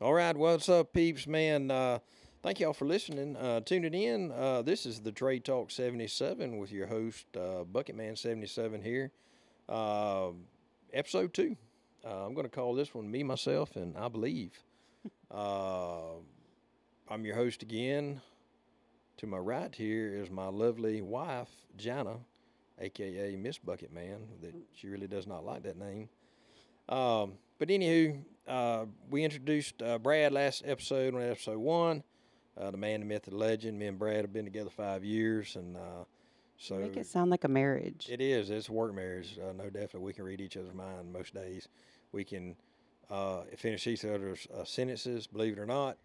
All right, what's up, peeps, man? Uh, thank y'all for listening, uh, tuning in. Uh, this is the Trade Talk 77 with your host, uh, Bucketman77 here. Uh, episode two. Uh, I'm going to call this one Me, Myself, and I Believe. Uh, I'm your host again. To my right here is my lovely wife, Jana, aka Miss Bucket Man. That she really does not like that name. Um, but anywho, uh, we introduced uh, Brad last episode on episode one. Uh, the man, the myth, the legend. Me and Brad have been together five years, and uh, so Make it sound like a marriage. it is. It's a work marriage. Uh, no, definitely. We can read each other's mind most days. We can uh, finish each other's uh, sentences, believe it or not.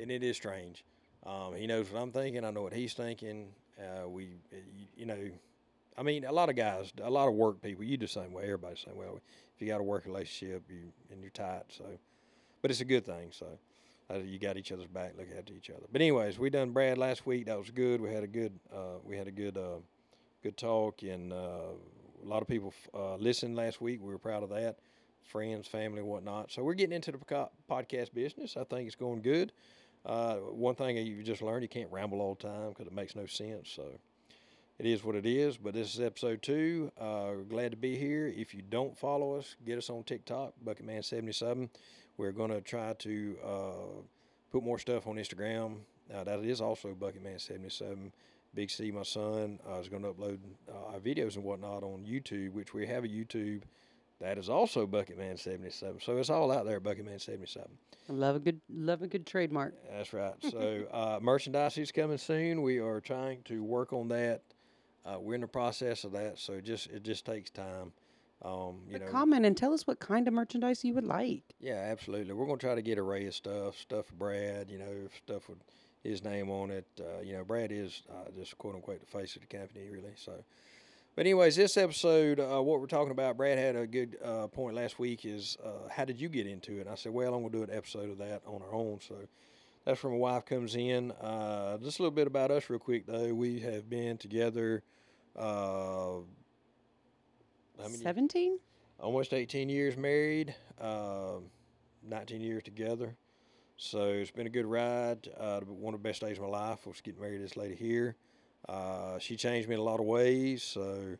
And it is strange. Um, he knows what I'm thinking. I know what he's thinking. Uh, we, you, you know, I mean, a lot of guys, a lot of work people, you do the same way. Everybody's the same way. If you got a work relationship, you and you're tight. So, but it's a good thing. So, uh, you got each other's back, look after each other. But anyways, we done Brad last week. That was good. We had a good, uh, we had a good, uh, good talk, and uh, a lot of people uh, listened last week. We were proud of that. Friends, family, whatnot. So we're getting into the podcast business. I think it's going good. Uh, one thing you just learned, you can't ramble all the time because it makes no sense. So it is what it is. But this is episode two. Uh, glad to be here. If you don't follow us, get us on TikTok, Bucketman77. We're going to try to uh, put more stuff on Instagram. Uh, that is also Bucketman77. Big C, my son, uh, is going to upload uh, our videos and whatnot on YouTube, which we have a YouTube. That is also Bucketman77. So it's all out there, Bucketman77. Love a good love a good trademark. That's right. So uh, merchandise is coming soon. We are trying to work on that. Uh, we're in the process of that, so it just it just takes time. Um, you But know, comment and tell us what kind of merchandise you would like. yeah, absolutely. We're gonna try to get a array of stuff, stuff for Brad. You know, stuff with his name on it. Uh, you know, Brad is uh, just quote unquote the face of the company, really. So, but anyways, this episode, uh, what we're talking about, Brad had a good uh, point last week. Is uh, how did you get into it? And I said, well, I'm gonna do an episode of that on our own. So. That's where my wife comes in. Uh, just a little bit about us, real quick, though. We have been together uh, how many- Seventeen? almost 18 years married, um 19 years together. So it's been a good ride. Uh, one of the best days of my life was getting married to this lady here. Uh, she changed me in a lot of ways. So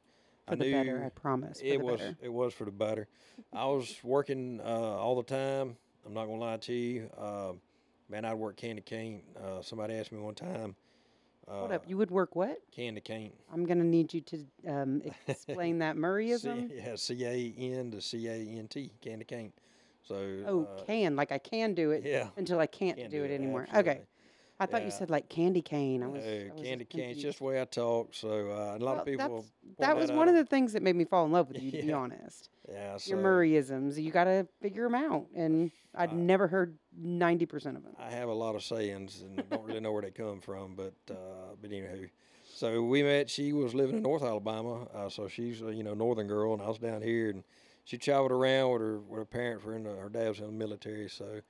For I the knew better, I promise. It was better. it was for the better. I was working uh, all the time. I'm not gonna lie to you. Uh, man, I'd work candy cane. Uh, somebody asked me one time. Uh, Hold up. You would work what? Candy cane. I'm gonna need you to um, explain that Murrayism. C- yeah, C A N to C A N T. candy cane. So Oh, uh, can like I can do it yeah. until I can't, Can't do, do it it, anymore. absolutely. Okay. I thought you said like candy cane. I was, No, I was candy cane. It's just the way I talk. So uh, a lot Well, of people. that was out. one of the things that made me fall in love with you, to be honest. yeah. So Your Murrayisms, you got to figure them out, and I'd Uh, never heard ninety percent of them. I have a lot of sayings and don't really know where they come from, but uh, but anywho. So we met. She was living in North Alabama, uh, so she's a you know northern girl, and I was down here, and she traveled around with her with her parents were in the, her dad was in the military, so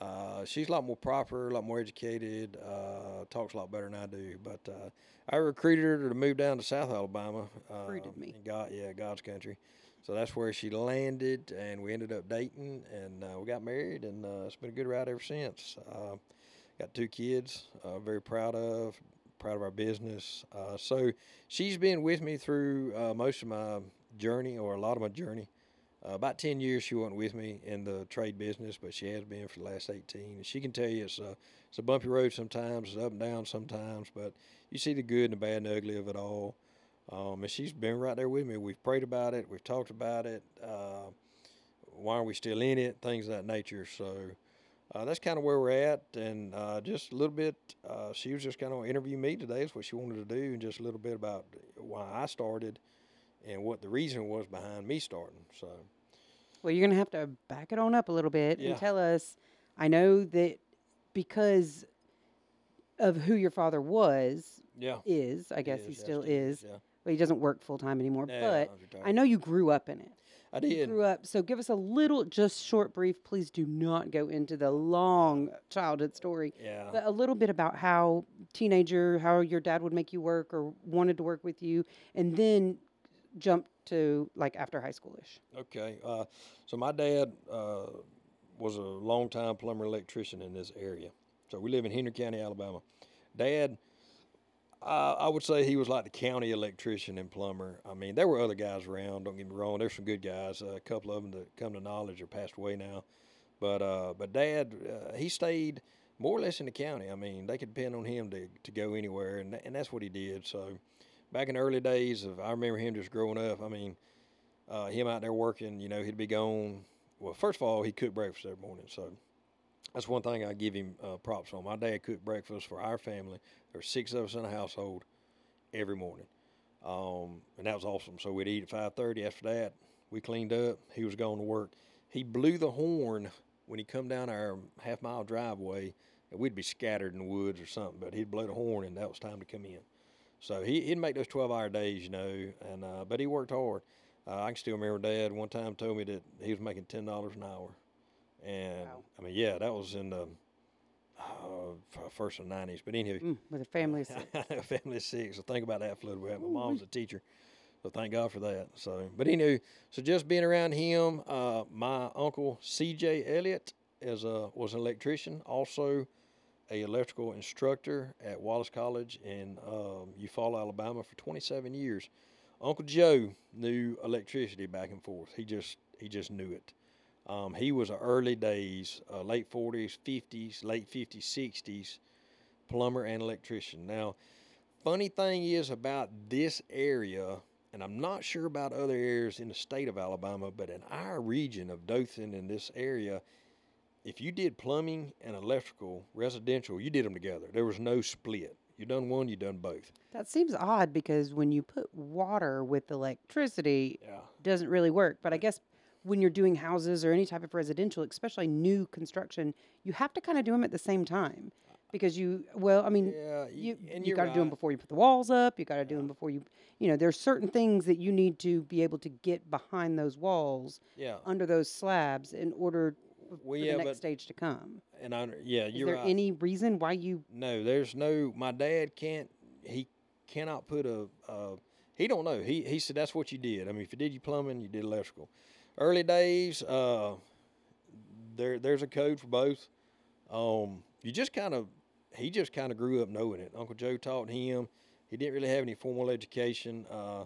uh, she's a lot more proper, a lot more educated, uh, talks a lot better than I do. But uh, I recruited her to move down to South Alabama. Recruited um, me. God, yeah, God's country. So that's where she landed, and we ended up dating, and uh, we got married, and uh, it's been a good ride ever since. Uh, got two kids, uh, very proud of, proud of our business. Uh, so she's been with me through uh, most of my journey, or a lot of my journey. Uh, about 10 years she wasn't with me in the trade business, but she has been for the last 18. And she can tell you it's a, it's a bumpy road sometimes, it's up and down sometimes, but you see the good and the bad and the ugly of it all. Um, and she's been right there with me. We've prayed about it, we've talked about it. Uh, why are we still in it? Things of that nature. So uh, that's kind of where we're at. And uh, just a little bit, uh, she was just kind of interview me today. Is what she wanted to do, and just a little bit about why I started and what the reason was behind me starting. So. Well, you're gonna have to back it on up a little bit Yeah. and tell us. I know that because of who your father was, Yeah. is I guess he is, still absolutely is. Yeah. Well, he doesn't work full time anymore, Yeah, but. I know you grew up in it. I did. You grew up. So give us a little, just short, brief. Please do not go into the long childhood story, Yeah. but a little bit about how teenager, how your dad would make you work or wanted to work with you, and then jump to like after high schoolish. Okay. Uh, so my dad uh, was a longtime plumber electrician in this area. So we live in Henry County, Alabama. Dad, uh, I would say he was like the county electrician and plumber. I mean, there were other guys around. Don't get me wrong. There's some good guys. Uh, a couple of them that come to knowledge are passed away now. But uh, but Dad, uh, he stayed more or less in the county. I mean, they could depend on him to, to go anywhere, and and that's what he did. So back in the early days of, I remember him just growing up. I mean, uh, him out there working. You know, he'd be gone. Well, first of all, he cooked breakfast every morning. So that's one thing I give him uh, props on. My dad cooked breakfast for our family. There were six of us in the household every morning, um, and that was awesome. So we'd eat at five thirty. After that, we cleaned up. He was going to work. He blew the horn when he come down our half mile driveway. And we'd be scattered in the woods or something, but he'd blow the horn, and that was time to come in. So he, he'd make those twelve hour days, you know, and uh, but he worked hard. Uh, I can still remember Dad one time told me that he was making ten dollars an hour, and Wow. I mean, yeah, that was in the uh, first of the nineties. But anyway, Mm, with a family of six. I family of six. So think about that for a little bit. My mom's a teacher, so thank God for that. So, but anyway, so just being around him, uh, my uncle C.J. Elliott is a was an electrician, also a electrical instructor at Wallace College in um, Eufaula, Alabama, for 27 years. Uncle Joe knew electricity back and forth. He just he just knew it. Um, he was a early days, uh, late 40s, 50s, late 50s, 60s plumber and electrician. Now, funny thing is about this area, and I'm not sure about other areas in the state of Alabama, but in our region of Dothan in this area, if you did plumbing and electrical residential, you did them together. There was no split. You done one, you done both. That seems odd because when you put water with electricity, Yeah. it doesn't really work. But I guess when you're doing houses or any type of residential, especially new construction, you have to kind of do them at the same time because you, well, I mean, Yeah, you you got to do them before you put the walls up. You got to do them before you, you know, there's certain things that you need to be able to get behind those walls Yeah. under those slabs in order f- for Well, the next but stage to come. and I, yeah, Is you're Is there right. any reason why you? No, there's no. My dad can't. He cannot put a. Uh, he don't know. He he said that's what you did. I mean, if you did your plumbing, you did electrical. Early days, uh, there there's a code for both. Um, you just kind of. He just kind of grew up knowing it. Uncle Joe taught him. He didn't really have any formal education uh,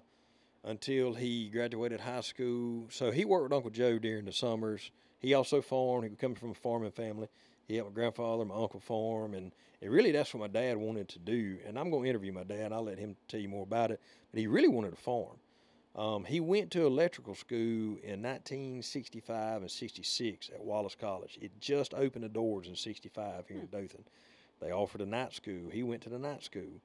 until he graduated high school. So he worked with Uncle Joe during the summers. He also farmed. He coming from a farming family. He helped my grandfather, my uncle farm, and, and really that's what my dad wanted to do. And I'm going to interview my dad. I'll let him tell you more about it. But he really wanted to farm. Um, he went to electrical school in 1965 and 66 at Wallace College. It just opened the doors in 65 here in Dothan. They offered a night school. He went to the night school.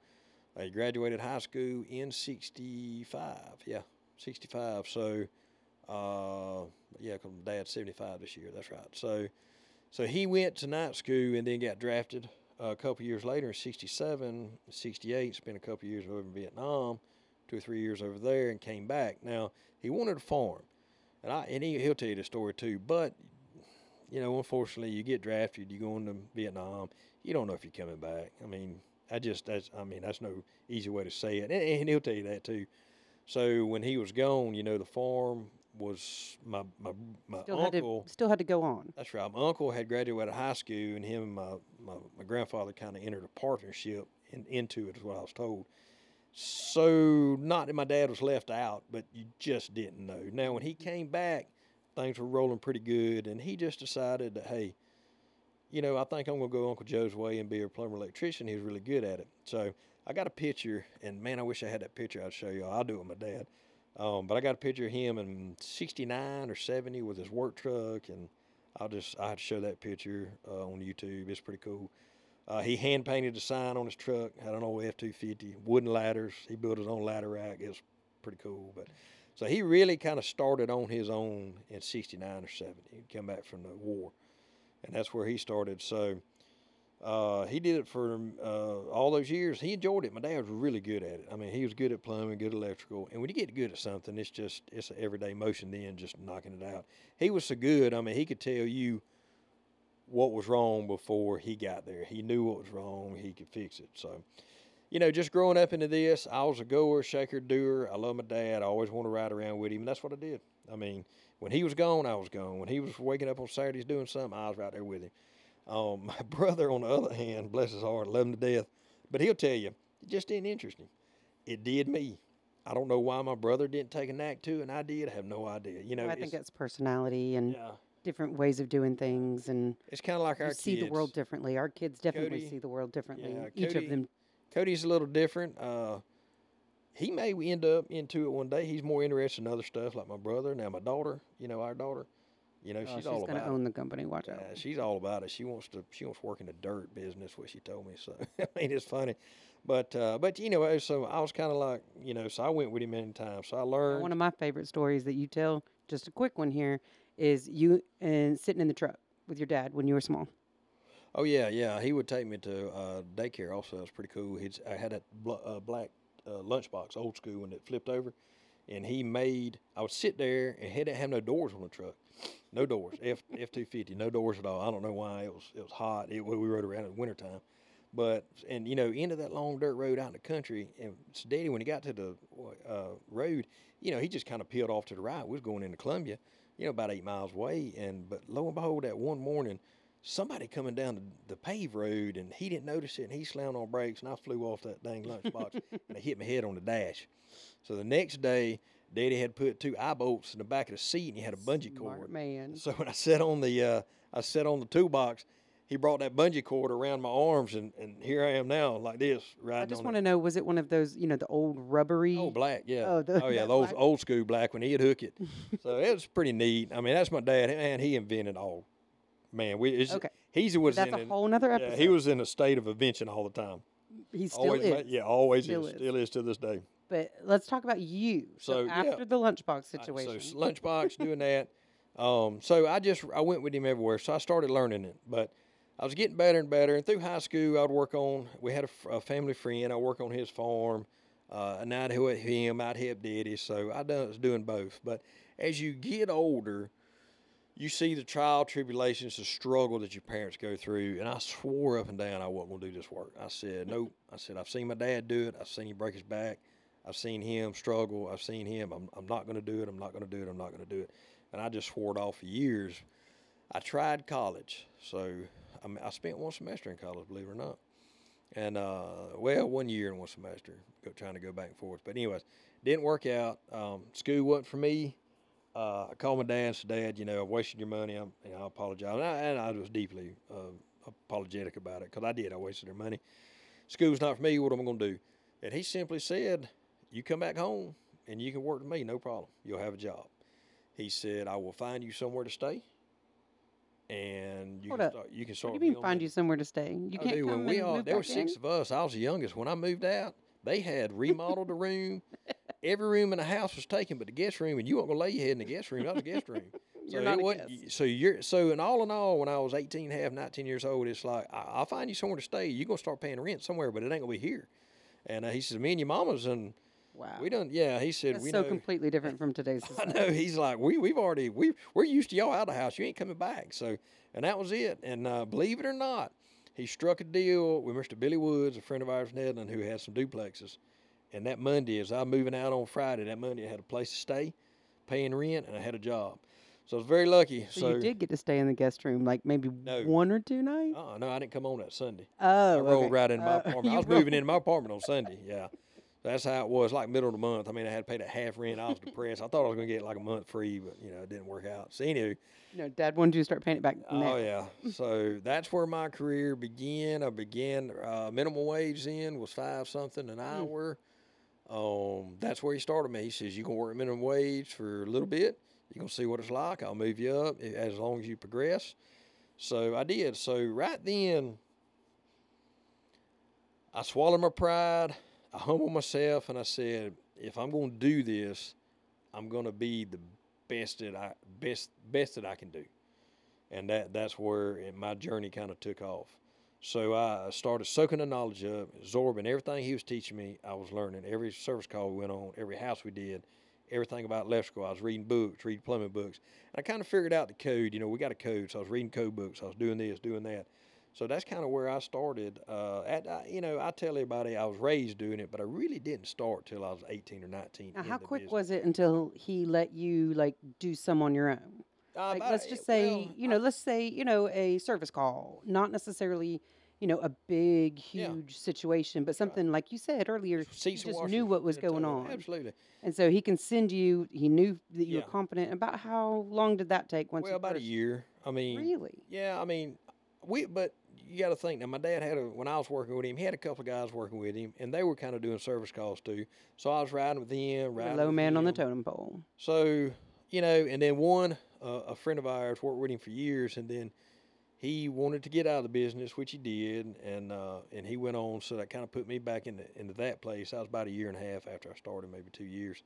He graduated high school in 65. Yeah, 65. So, uh, yeah, because dad's 75 this year. That's right. So, so he went to night school and then got drafted uh, a couple years later in 67, 68, spent a couple years over in Vietnam, two or three years over there, and came back. Now, he wanted a farm. And, I, and he, he'll tell you the story too. But, you know, unfortunately, you get drafted, you go into Vietnam, you don't know if you're coming back. I mean, I just, that's, I mean, that's no easy way to say it. And, and he'll tell you that too. So when he was gone, you know, the farm was my, my, my Still had uncle. to still had to go on. That's right. My uncle had graduated high school, and him and my, my, my grandfather kind of entered a partnership in, into it, is what I was told. So, not that my dad was left out, but you just didn't know. Now, when he mm-hmm. came back, things were rolling pretty good, and he just decided that, hey, you know, I think I'm going to go Uncle Joe's way and be a plumber electrician. He was really good at it. So, I got a picture, and man, I wish I had that picture. I'd show you. I'll do it with my dad. Um, but I got a picture of him in '69 or '70 with his work truck, and I'll just I had to show that picture uh, on YouTube. It's pretty cool. Uh, he hand painted the sign on his truck. Had an old F two fifty, wooden ladders. He built his own ladder rack. It was pretty cool. But so he really kind of started on his own in '69 or '70. He come back from the war, and that's where he started. So uh, he did it for uh, all those years. He enjoyed it. My dad was really good at it. I mean, he was good at plumbing, good electrical. And when you get good at something, it's just it's an everyday motion. Then just knocking it out. He was so good. I mean, he could tell you what was wrong before he got there. He knew what was wrong. He could fix it. So, you know, just growing up into this, I was a goer, shaker, doer. I love my dad. I always want to ride around with him, and that's what I did. I mean, when he was gone, I was gone. When he was waking up on Saturdays doing something, I was right there with him. Um, my brother, on the other hand, bless his heart, love him to death, but he'll tell you, it just didn't interest him. It did me. I don't know why my brother didn't take a knack to it, and I did. I have no idea. You know, I think that's personality and yeah, different ways of doing things, and it's kind of like our see the world differently. Our kids definitely Cody- see the world differently. yeah, Each Cody- of them. Cody's a little different. Uh, he may end up into it one day. He's more interested in other stuff, like my brother. Now my daughter, you know, our daughter, you know, Oh, she's, she's all gonna about own the company. Watch it. out. She's all about it. She wants to. She wants to work in the dirt business. What she told me. So I mean, it's funny, but uh, but you know, so I was kind of like, you know, so I went with him many times. So I learned. One of my favorite stories that you tell, just a quick one here, is you and sitting in the truck with your dad when you were small. Oh yeah, yeah. He would take me to uh, daycare. Also, it was pretty cool. He's I had that bl- uh, black uh, lunchbox, old school, one that flipped over, and he made. I would sit there and he didn't have no doors on the truck, no doors. F F two fifty, no doors at all. I don't know why. It was it was hot. It, we rode around in the wintertime. But and you know into that long dirt road out in the country, and so Daddy when he got to the uh, road, you know he just kind of peeled off to the right. We was going into Columbia, you know about eight miles away, and but lo and behold, that one morning somebody coming down the, the paved road and he didn't notice it and he slammed on brakes and I flew off that dang lunchbox and I hit my head on the dash. So the next day, Daddy had put two eye bolts in the back of the seat and he had a bungee Smart cord. man. So when I sat on the uh, I sat on the toolbox, he brought that bungee cord around my arms and, and here I am now like this riding I just want to know, was it one of those, you know, the old rubbery? Oh, black, yeah. Oh, Oh, yeah, those black- old school black when he'd hook it. so it was pretty neat. I mean, that's my dad, and he invented all. Man, we it's, Okay. He's was That's in a whole nother episode. yeah, he was in a state of invention all the time. He still always, is. yeah, always Still is, is. still is to this day. But let's talk about you. So, So, yeah. after the lunchbox situation, So lunchbox doing that. Um, so I just I went with him everywhere. So I started learning it, but I was getting better and better. And through high school, I'd work on. We had a, f- a family friend. I work on his farm, uh, and I'd help him. I'd help Daddy. So I done, was doing both. But as you get older, you see the trial tribulations, the struggle that your parents go through. And I swore up and down I wasn't gonna do this work. I said nope. I said I've seen my dad do it. I've seen him break his back. I've seen him struggle. I've seen him. I'm, I'm not going to do it. I'm not going to do it. I'm not going to do it. And I just swore it off for years. I tried college. So I, mean, I spent one semester in college, believe it or not. And, uh, well, one year and one semester, go, trying to go back and forth. But, anyways, didn't work out. Um, school wasn't for me. Uh, I called my dad and said, Dad, you know, I've wasted your money. I'm, you know, I apologize. And I, and I was deeply uh, apologetic about it because I did. I wasted their money. School's not for me. What am I going to do? And he simply said, you come back home and you can work with me, no problem. You'll have a job. He said, I will find you somewhere to stay, and you Hold can up. start. You can what do you mean find you somewhere to stay? You can't come when we and all move there were back in? six of us. I was the youngest. When I moved out, they had remodeled the room. Every room in the house was taken, but the guest room, and you weren't gonna lay your head in the guest room. That was the guest room. You're so not a wasn't- guest. So you're so in all in all, when I was 18, half, 19 years old, it's like I, I'll find you somewhere to stay. You're gonna start paying rent somewhere, but it ain't gonna be here. And uh, he says, me and your mamas and Wow. we done. Yeah, he said That's we so know. completely different from today's I know he's like we we've already we we're used to y'all out of the house. You ain't coming back. So and that was it. And uh, believe it or not, he struck a deal with Mr. Billy Woods, a friend of ours in Headland, who had some duplexes. And that Monday, as I'm moving out on Friday, that Monday I had a place to stay, paying rent, and I had a job. So I was very lucky. So, So, you did get to stay in the guest room, like maybe No. one or two nights. Oh no, I didn't come on that Sunday. Oh, I rolled okay. right into my Uh, apartment. I was moving into my apartment on Sunday. Yeah. That's how it was, like middle of the month. I mean, I had to pay that half rent. I was depressed. I thought I was going to get like a month free, but you know, it didn't work out. So anyway, You know, Dad wanted you to start paying it back. Oh yeah. So that's where my career began. I began uh, minimum wage then was five something an hour. Um, that's where he started me. He says you can work minimum wage for a little bit. You gonna see what it's like. I'll move you up as long as you progress. So I did. So right then, I swallowed my pride. I humbled myself, and I said, if I'm gonna do this, I'm gonna be the best that I best best that I can do and that that's where it, my journey kind of took off. So I started soaking the knowledge up, absorbing everything he was teaching me. I was learning every service call we went on, every house we did, everything about electrical. I was reading books, reading plumbing books. And I kind of figured out the code. You know, we got a code, so I was reading code books. I was doing this, doing that. So that's kind of where I started. Uh, at I, you know, I tell everybody I was raised doing it, but I really didn't start till I was 18 or 19. Now, how quick business. was it until he let you like do some on your own? Uh, Like, let's just say, well, you know, let's say, you know, a service call, not necessarily, you know, a big, Yeah. huge situation, but something like you said earlier, just knew what was going on. Absolutely. And so he can send you, he knew that you Yeah. were confident. About how long did that take once Well, about a year. I mean, Really? Yeah, I mean, we but you got to think now. My dad had a when I was working with him, he had a couple of guys working with him, and they were kind of doing service calls too. So I was riding with them, riding low man on the totem pole. So you know, and then one uh, a friend of ours worked with him for years, and then he wanted to get out of the business, which he did, and uh, and he went on. So that kind of put me back into into that place. I was about a year and a half after I started, maybe two years.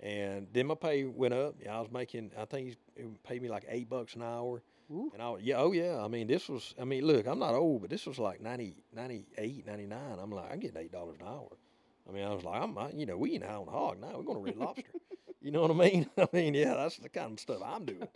And then my pay went up. I was making. I think he paid me like eight bucks an hour. Ooh. And I, was- yeah, oh yeah. I mean, this was, I mean, look, I'm not old, but this was like 90, 98, 99. I'm like, I'm getting $8 an hour. I mean, I was like, I'm, you know, we ain't high on the hog now. We're going to Red Lobster. you know what I mean? I mean, yeah, that's the kind of stuff I'm doing.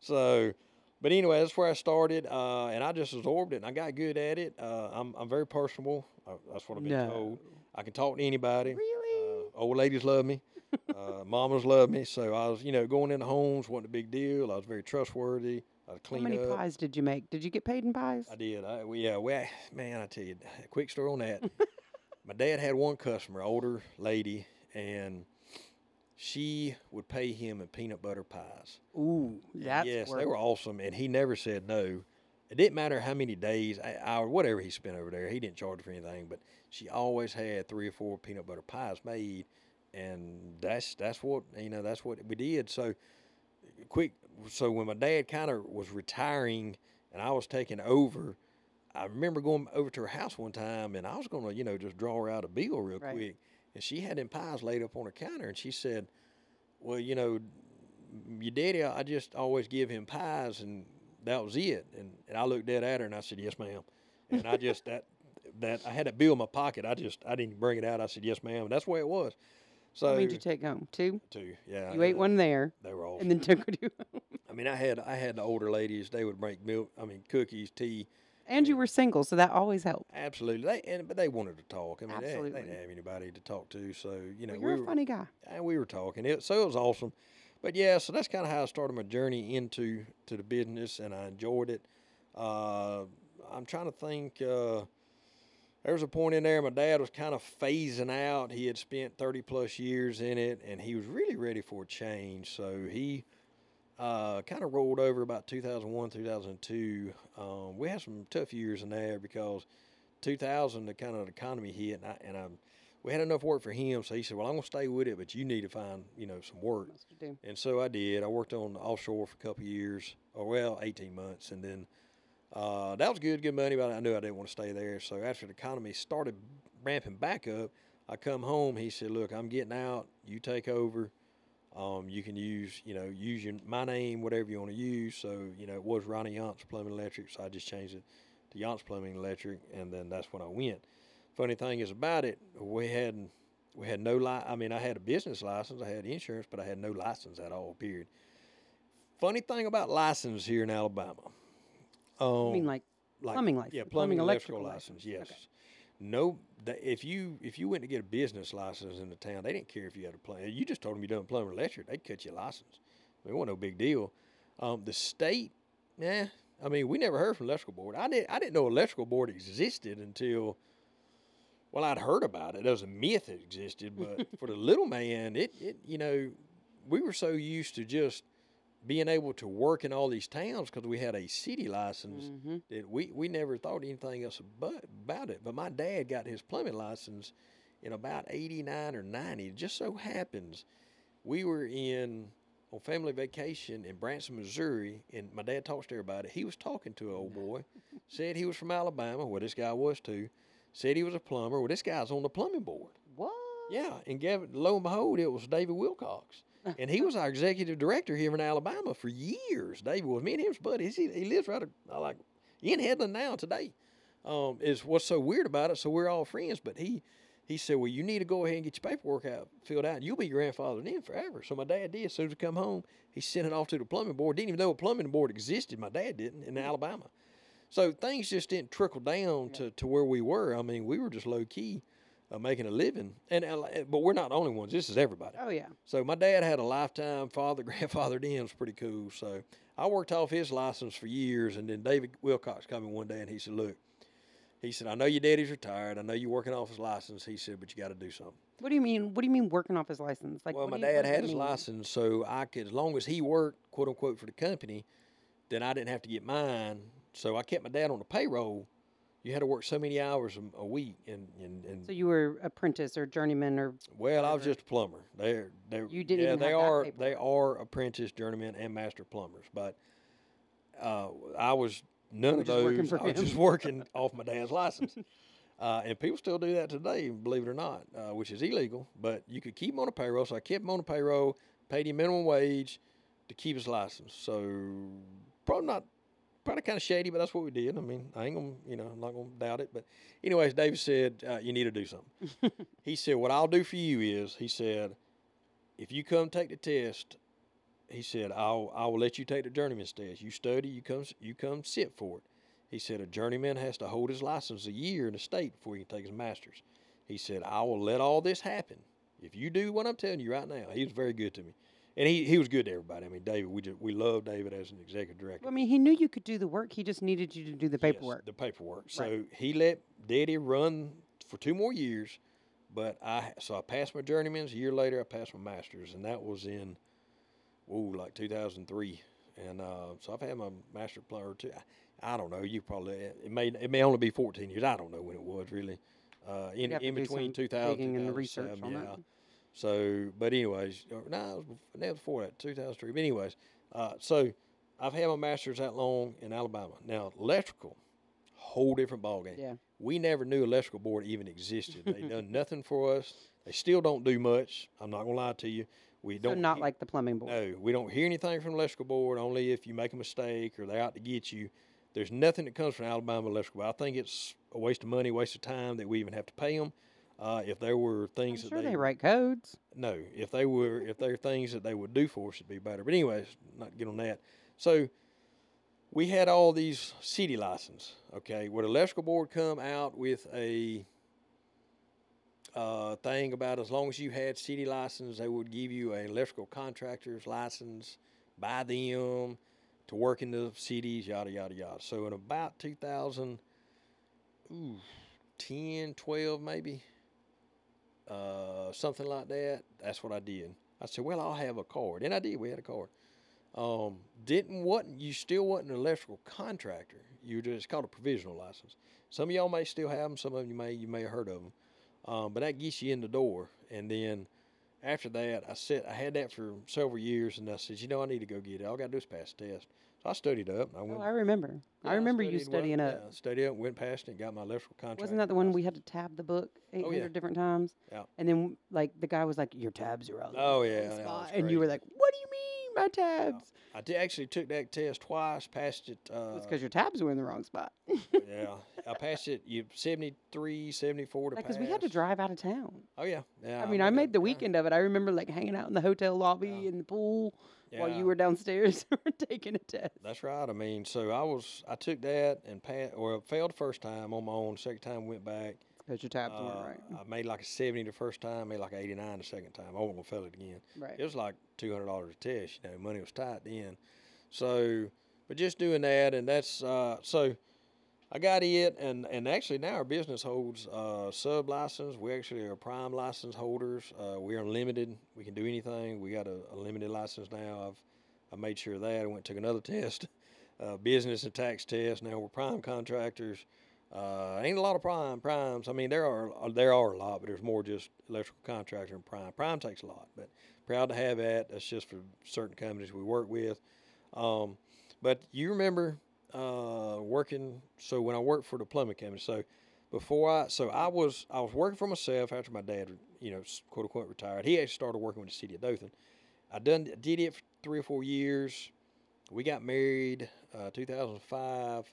So, but anyway, that's where I started. Uh, and I just absorbed it and I got good at it. Uh, I'm, I'm very personable. Uh, that's what I've been No. told. I can talk to anybody. Really? Uh, old ladies love me. Uh, mamas love me. So I was, you know, going into homes wasn't a big deal. I was very trustworthy. How many up. pies did you make? Did you get paid in pies? I did. I, we, yeah, we, man, I tell you, a quick story on that. My dad had one customer, older lady, and she would pay him in peanut butter pies. Ooh, that's yes, worth they were awesome, and he never said no. It didn't matter how many days, hour, whatever he spent over there. He didn't charge for anything, but she always had three or four peanut butter pies made, and that's that's what you know. That's what we did. So quick. So when my dad kind of was retiring, and I was taking over. I remember going over to her house one time, and I was going to, you know, just draw her out a bill real Right. quick. And she had them pies laid up on her counter, and she said, "Well, you know, your daddy, I just always give him pies, and that was it." And, and I looked dead at her, and I said, "Yes, ma'am." And I just that that I had that bill in my pocket. I just I didn't bring it out. I said, "Yes, ma'am." And that's the way it was. So many did you take home? Two? two, yeah. You ate one there They were all. and then took two home. I mean, I had I had the older ladies. They would make milk. I mean, cookies, tea. And you were single, so that always helped. Absolutely. They and but they wanted to talk. I mean, they, they didn't have anybody to talk to. So you know, Well, you're we a were funny guy. and we were talking. It so it was awesome. But yeah, so that's kind of how I started my journey into to the business, and I enjoyed it. Uh, I'm trying to think. Uh, there was a point in there my dad was kind of phasing out. He had spent 30 plus years in it, and he was really ready for a change. So he uh, kind of rolled over about 2001, 2002. Um, we had some tough years in there because 2000 the kind of economy hit, and I, and I we had enough work for him. So he said, "Well, I'm gonna stay with it, but you need to find you know some work." Most you do. And so I did. I worked on offshore for a couple of years, or well, 18 months, and then uh, that was good, good money. But I knew I didn't want to stay there. So after the economy started ramping back up, I come home. He said, "Look, I'm getting out. You take over. Um, you can use, you know, use your, my name, whatever you want to use." So you know, it was Ronnie Yance Plumbing Electric, so I just changed it to Yance Plumbing Electric, and then that's when I went. Funny thing is about it, we had we had no li- I mean, I had a business license, I had insurance, but I had no license at all. Period. Funny thing about license here in Alabama. Um, I mean, like like- plumbing license, Yeah, plumbing, plumbing, electrical electrical license. license. Yes. Okay. No, if you if you went to get a business license in the town, they didn't care if you had a plumber. You just told them you done plumbing electric, they'd cut you a license. I mean, it wasn't no big deal. Um, the state, yeah, I mean, we never heard from electrical board. I didn't I didn't know electrical board existed until. Well, I'd heard about it. It was a myth that existed, but for the little man, it, it you know, we were so used to just being able to work in all these towns because we had a city license hmm that we, we never thought anything else about, about it. But my dad got his plumbing license in about 89 or 90. It just so happens we were in on family vacation in Branson, Missouri, and my dad talks to everybody. He was talking to an old boy, said he was from Alabama, well, this guy was too, said he was a plumber. Well, this guy's on the plumbing board. What? Yeah, and lo and behold, it was David Wilcox. And he was our executive director here in Alabama for years. David was me and him's buddies. He, he lives right like in Headland now today. Um, is what's so weird about it. So we're all friends. But he he said, well, you need to go ahead and get your paperwork out filled out. You'll be grandfathered in forever. So my dad did. As soon as we come home, he sent it off to the plumbing board. Didn't even know a plumbing board existed. My dad didn't in Alabama. So things just didn't trickle down to, to where we were. I mean, we were just low key uh, making a living, and uh, but we're not the only ones. This is everybody. Oh yeah. So my dad had a lifetime father grandfathered in. Was pretty cool. So I worked off his license for years, and then David Wilcox come in one day and he said, "Look," he said, "I know your daddy's retired. I know you're working off his license." He said, "But you got to do something." What do you mean? What do you mean working off his license? Like, well, my you- dad had his mean? license, so I could, as long as he worked, quote unquote, for the company, then I didn't have to get mine. So I kept my dad on the payroll. You had to work so many hours a, a week, and and, and So you were apprentice or journeyman or well, I was just a plumber. They're they You didn't yeah even they are they are apprentice journeyman and master plumbers, but uh, I was none of those. I was him. just working off my dad's license. Uh, and people still do that today, believe it or not, uh, which is illegal. But you could keep him on a payroll. So I kept him on a payroll, paid him minimum wage to keep his license. So probably not, probably kind of shady, but that's what we did. I mean, I ain't gonna, you know, I'm not gonna doubt it. But anyways, David said uh, you need to do something. he said, "What I'll do for you is," he said, "if you come take the test." He said, "I'll I will let you take the journeyman's test. You study, you come you come sit for it." He said, "A journeyman has to hold his license a year in the state before he can take his master's." He said, "I will let all this happen if you do what I'm telling you right now." He was very good to me, and he, he was good to everybody. I mean, David, we just we love David as an executive director. Well, I mean, he knew you could do the work. He just needed you to do the Yes, paperwork. the paperwork. So Right. he let Daddy run for two more years, but I so I passed my journeyman's. A year later, I passed my master's, and that was in, ooh, like 2003. And uh, so I've had my master plumber too. I, I don't know. You probably it may it may only be 14 years. I don't know when it was really. Uh, in in between 2000 digging and research 2007, on yeah. that. So, but anyways, or, no, was before that, 2003. But anyways, uh, so I've had my master's that long in Alabama. Now, electrical, whole different ballgame. Yeah. We never knew electrical board even existed. They done nothing for us. They still don't do much. I'm not gonna lie to you. We So don't not he- like the plumbing board. no, we don't hear anything from the electrical board. Only if you make a mistake or they're out to get you. There's nothing that comes from Alabama electrical. Board. I think it's a waste of money, waste of time that we even have to pay them. Uh, if there were I'm things sure that they they write codes. no, if they were, if there are things that they would do for us, it'd be better. But anyways, not get on that. So we had all these city license. Okay, would electrical board come out with a uh, thing about as long as you had city license, they would give you a electrical contractor's license by them to work in the cities, yada yada yada. So in about 2000, ooh, 10, 12 maybe, uh, something like that. That's what I did. I said, well, I'll have a card, and I did. We had a card. Um, didn't wasn't you still wasn't an electrical contractor? You just it's called a provisional license. Some of y'all may still have them. Some of you may you may have heard of them. Um, but that gets you in the door, and then after that, I said I had that for several years, and I said, you know, I need to go get it. All I got to do is pass the test. So I studied up. I went. Oh, I remember. I yeah, remember you studied well, studying up. Yeah, studied up, went past it, got my electrical contract. Wasn't that the one we had to tab the book 800 Oh, yeah. different times? Yeah. And then, like, the guy was like, Your tabs are the Oh, yeah, spot," was And you were like, What do you mean, my tabs? I did, actually took that test twice, passed it. Uh, It's because your tabs were in the wrong spot. yeah, I passed it. You 73, 74 to Because pass. we had to drive out of town. Oh yeah, yeah. I mean, I made the yeah, weekend of it. I remember like hanging out in the hotel lobby Yeah. in the pool while you were downstairs taking a test. That's right. I mean, so I was I took that and passed or failed the first time on my own. Second time went back. Because your tabs Uh, weren't right. I made like a seventy the first time. Made like an eighty nine the second time. I wasn't gonna fail it again. Right. It was like two hundred dollars a test. You know, money was tight then. So, but just doing that, and that's uh, so. I got it, and and actually now our business holds uh, sub license. We actually are prime license holders. Uh, we're unlimited. We can do anything. We got a, a limited license now. I've I made sure of that. I went took another test, uh, business and tax test. Now we're prime contractors. Uh, ain't a lot of prime primes. I mean, there are uh, there are a lot, but there's more just electrical contractor and prime. Prime takes a lot, but proud to have that. That's just for certain companies we work with. Um, but you remember uh, working? So when I worked for the plumbing company, so before I, so I was I was working for myself after my dad, you know, quote unquote retired. He actually started working with the city of Dothan. I done did it for three or four years. We got married, uh, 2005,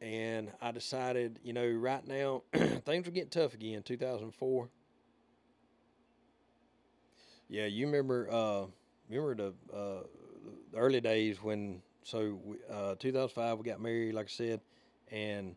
and I decided, you know, right now things were getting tough again. 2004. Yeah, you remember? Uh, remember the uh, the early days when so we, uh, 2005 we got married, like I said, and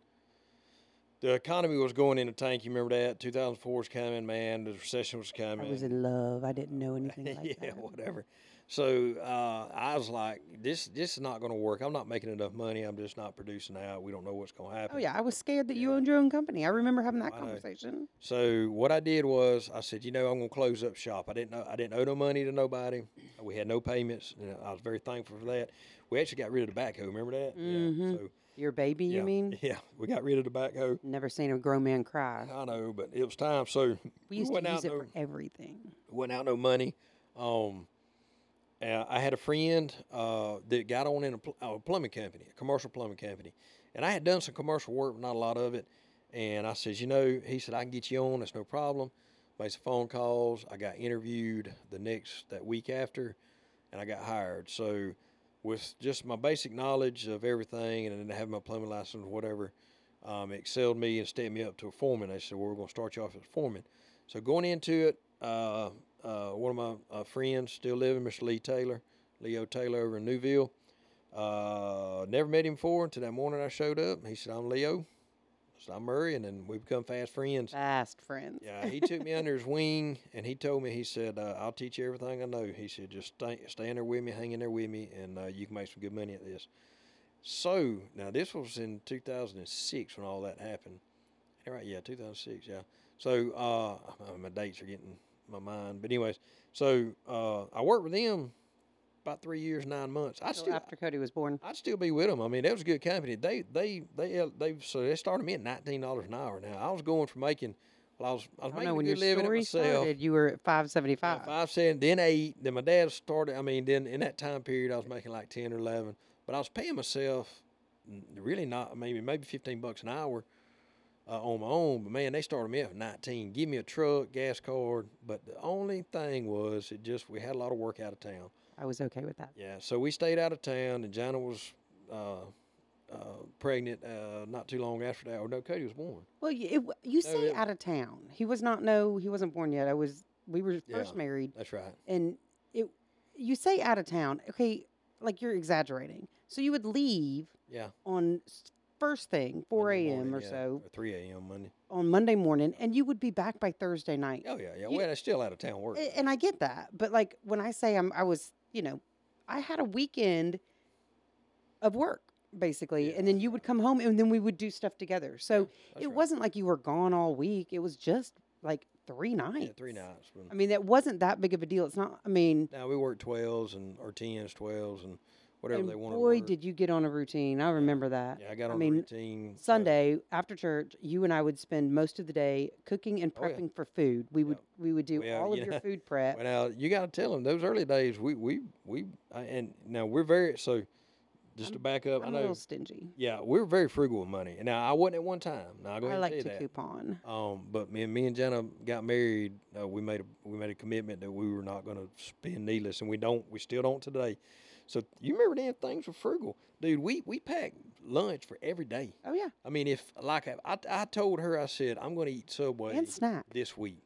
the economy was going in the tank. You remember that? 2004 was coming, man. The recession was coming. I was in love. I didn't know anything like yeah, that. Yeah, whatever. So uh, I was like, this this is not going to work. I'm not making enough money. I'm just not producing out. We don't know what's going to happen. Oh yeah, I was scared that you owned your own company. I remember having that I know. conversation. So what I did was I said, you know, I'm gonna close up shop. I didn't know I didn't owe no money to nobody. We had no payments. And I was very thankful for that. We actually got rid of the backhoe. Remember that? Mhm. Yeah. So Your baby, yeah, you mean? Yeah, we got rid of the backhoe. Never seen a grown man cry. I know, but it was time. So We used to went use it no, for everything. went out no money. Um, uh, I had a friend uh, that got on in a, pl- a plumbing company, a commercial plumbing company, and I had done some commercial work, but not a lot of it. And I said, you know, he said I can get you on. That's no problem. Made some phone calls. I got interviewed the next that week after, and I got hired. So with just my basic knowledge of everything, and then having my plumbing license, whatever, um, excelled me and stepped me up to a foreman. They said, well, we're going to start you off as a foreman. So going into it, uh, uh, one of my uh, friends still living, Mr. Lee Taylor, Leo Taylor over in Newville. Uh, never met him before until that morning I showed up. He said, I'm Leo. Said, I'm Murray. And then we become fast friends. Fast friends. Yeah, he took me under his wing and he told me, he said, uh, I'll teach you everything I know. He said, just stay, stay in there with me, hang in there with me, and uh, you can make some good money at this. So, now this was in 2006 when all that happened. Right, yeah, 2006, yeah. So, uh, my dates are getting my mind. But, anyways, so uh, I worked with them about three years, nine months. I still after Cody was born. I'd still be with them. I mean, that was a good company. They, they, they, uh, they, so they started me at nineteen dollars an hour. Now I was going from making, well, I was, I was I making know a when good your living story myself. started, you were at five seventy five. five, seven, then eight. Then my dad started. I mean, then in that time period, I was making like ten or eleven. But I was paying myself really not maybe maybe fifteen bucks an hour uh, on my own. But man, they started me at nineteen. Give me a truck, gas card. But the only thing was, it just we had a lot of work out of town. I was okay with that. Yeah, so we stayed out of town, and Jana was uh, uh, pregnant uh, not too long after that. Or no, Cody was born. Well, you, it, you say it- out of town. He was not. No, he wasn't born yet. I was. We were first Yeah. married, That's right. and it. You say out of town. Okay, like you're exaggerating. So you would leave Yeah. on s- first thing, four Monday a.m. morning, or yeah, so or three a.m. Monday. on Monday morning, and you would be back by Thursday night. Oh yeah, yeah. You- well, that's still out of town work. A- And I get that, but like when I say I'm, I was, you know, I had a weekend of work basically, Yeah, and then you would come home, and then we would do stuff together. So That's it right. wasn't like you were gone all week. It was just like three nights. Yeah, three nights. I mean, that wasn't that big of a deal. It's not. I mean, now we work twelves and or tens, twelves, and whatever and they boy, did you get on a routine. I remember that. yeah, I got I on mean, routine. so- Sunday after church, you and I would spend most of the day cooking and Oh, yeah. prepping for food. We would we would do Well, all of you your know, food prep. Well, now you got to tell them those early days. We we we I, and now we're very so. Just to back up, I'm I a know. little stingy. Yeah, we're very frugal with money. And now I wasn't at one time. Now I go I like to that. coupon. Um, but me and me and Jenna got married. Uh, we made a we made a commitment that we were not going to spend needless, and we don't. We still don't today. So you remember then things were frugal, dude. We we packed lunch for every day. Oh yeah, I mean, if like I I, I told her, I said I'm going to eat Subway and snack. this week,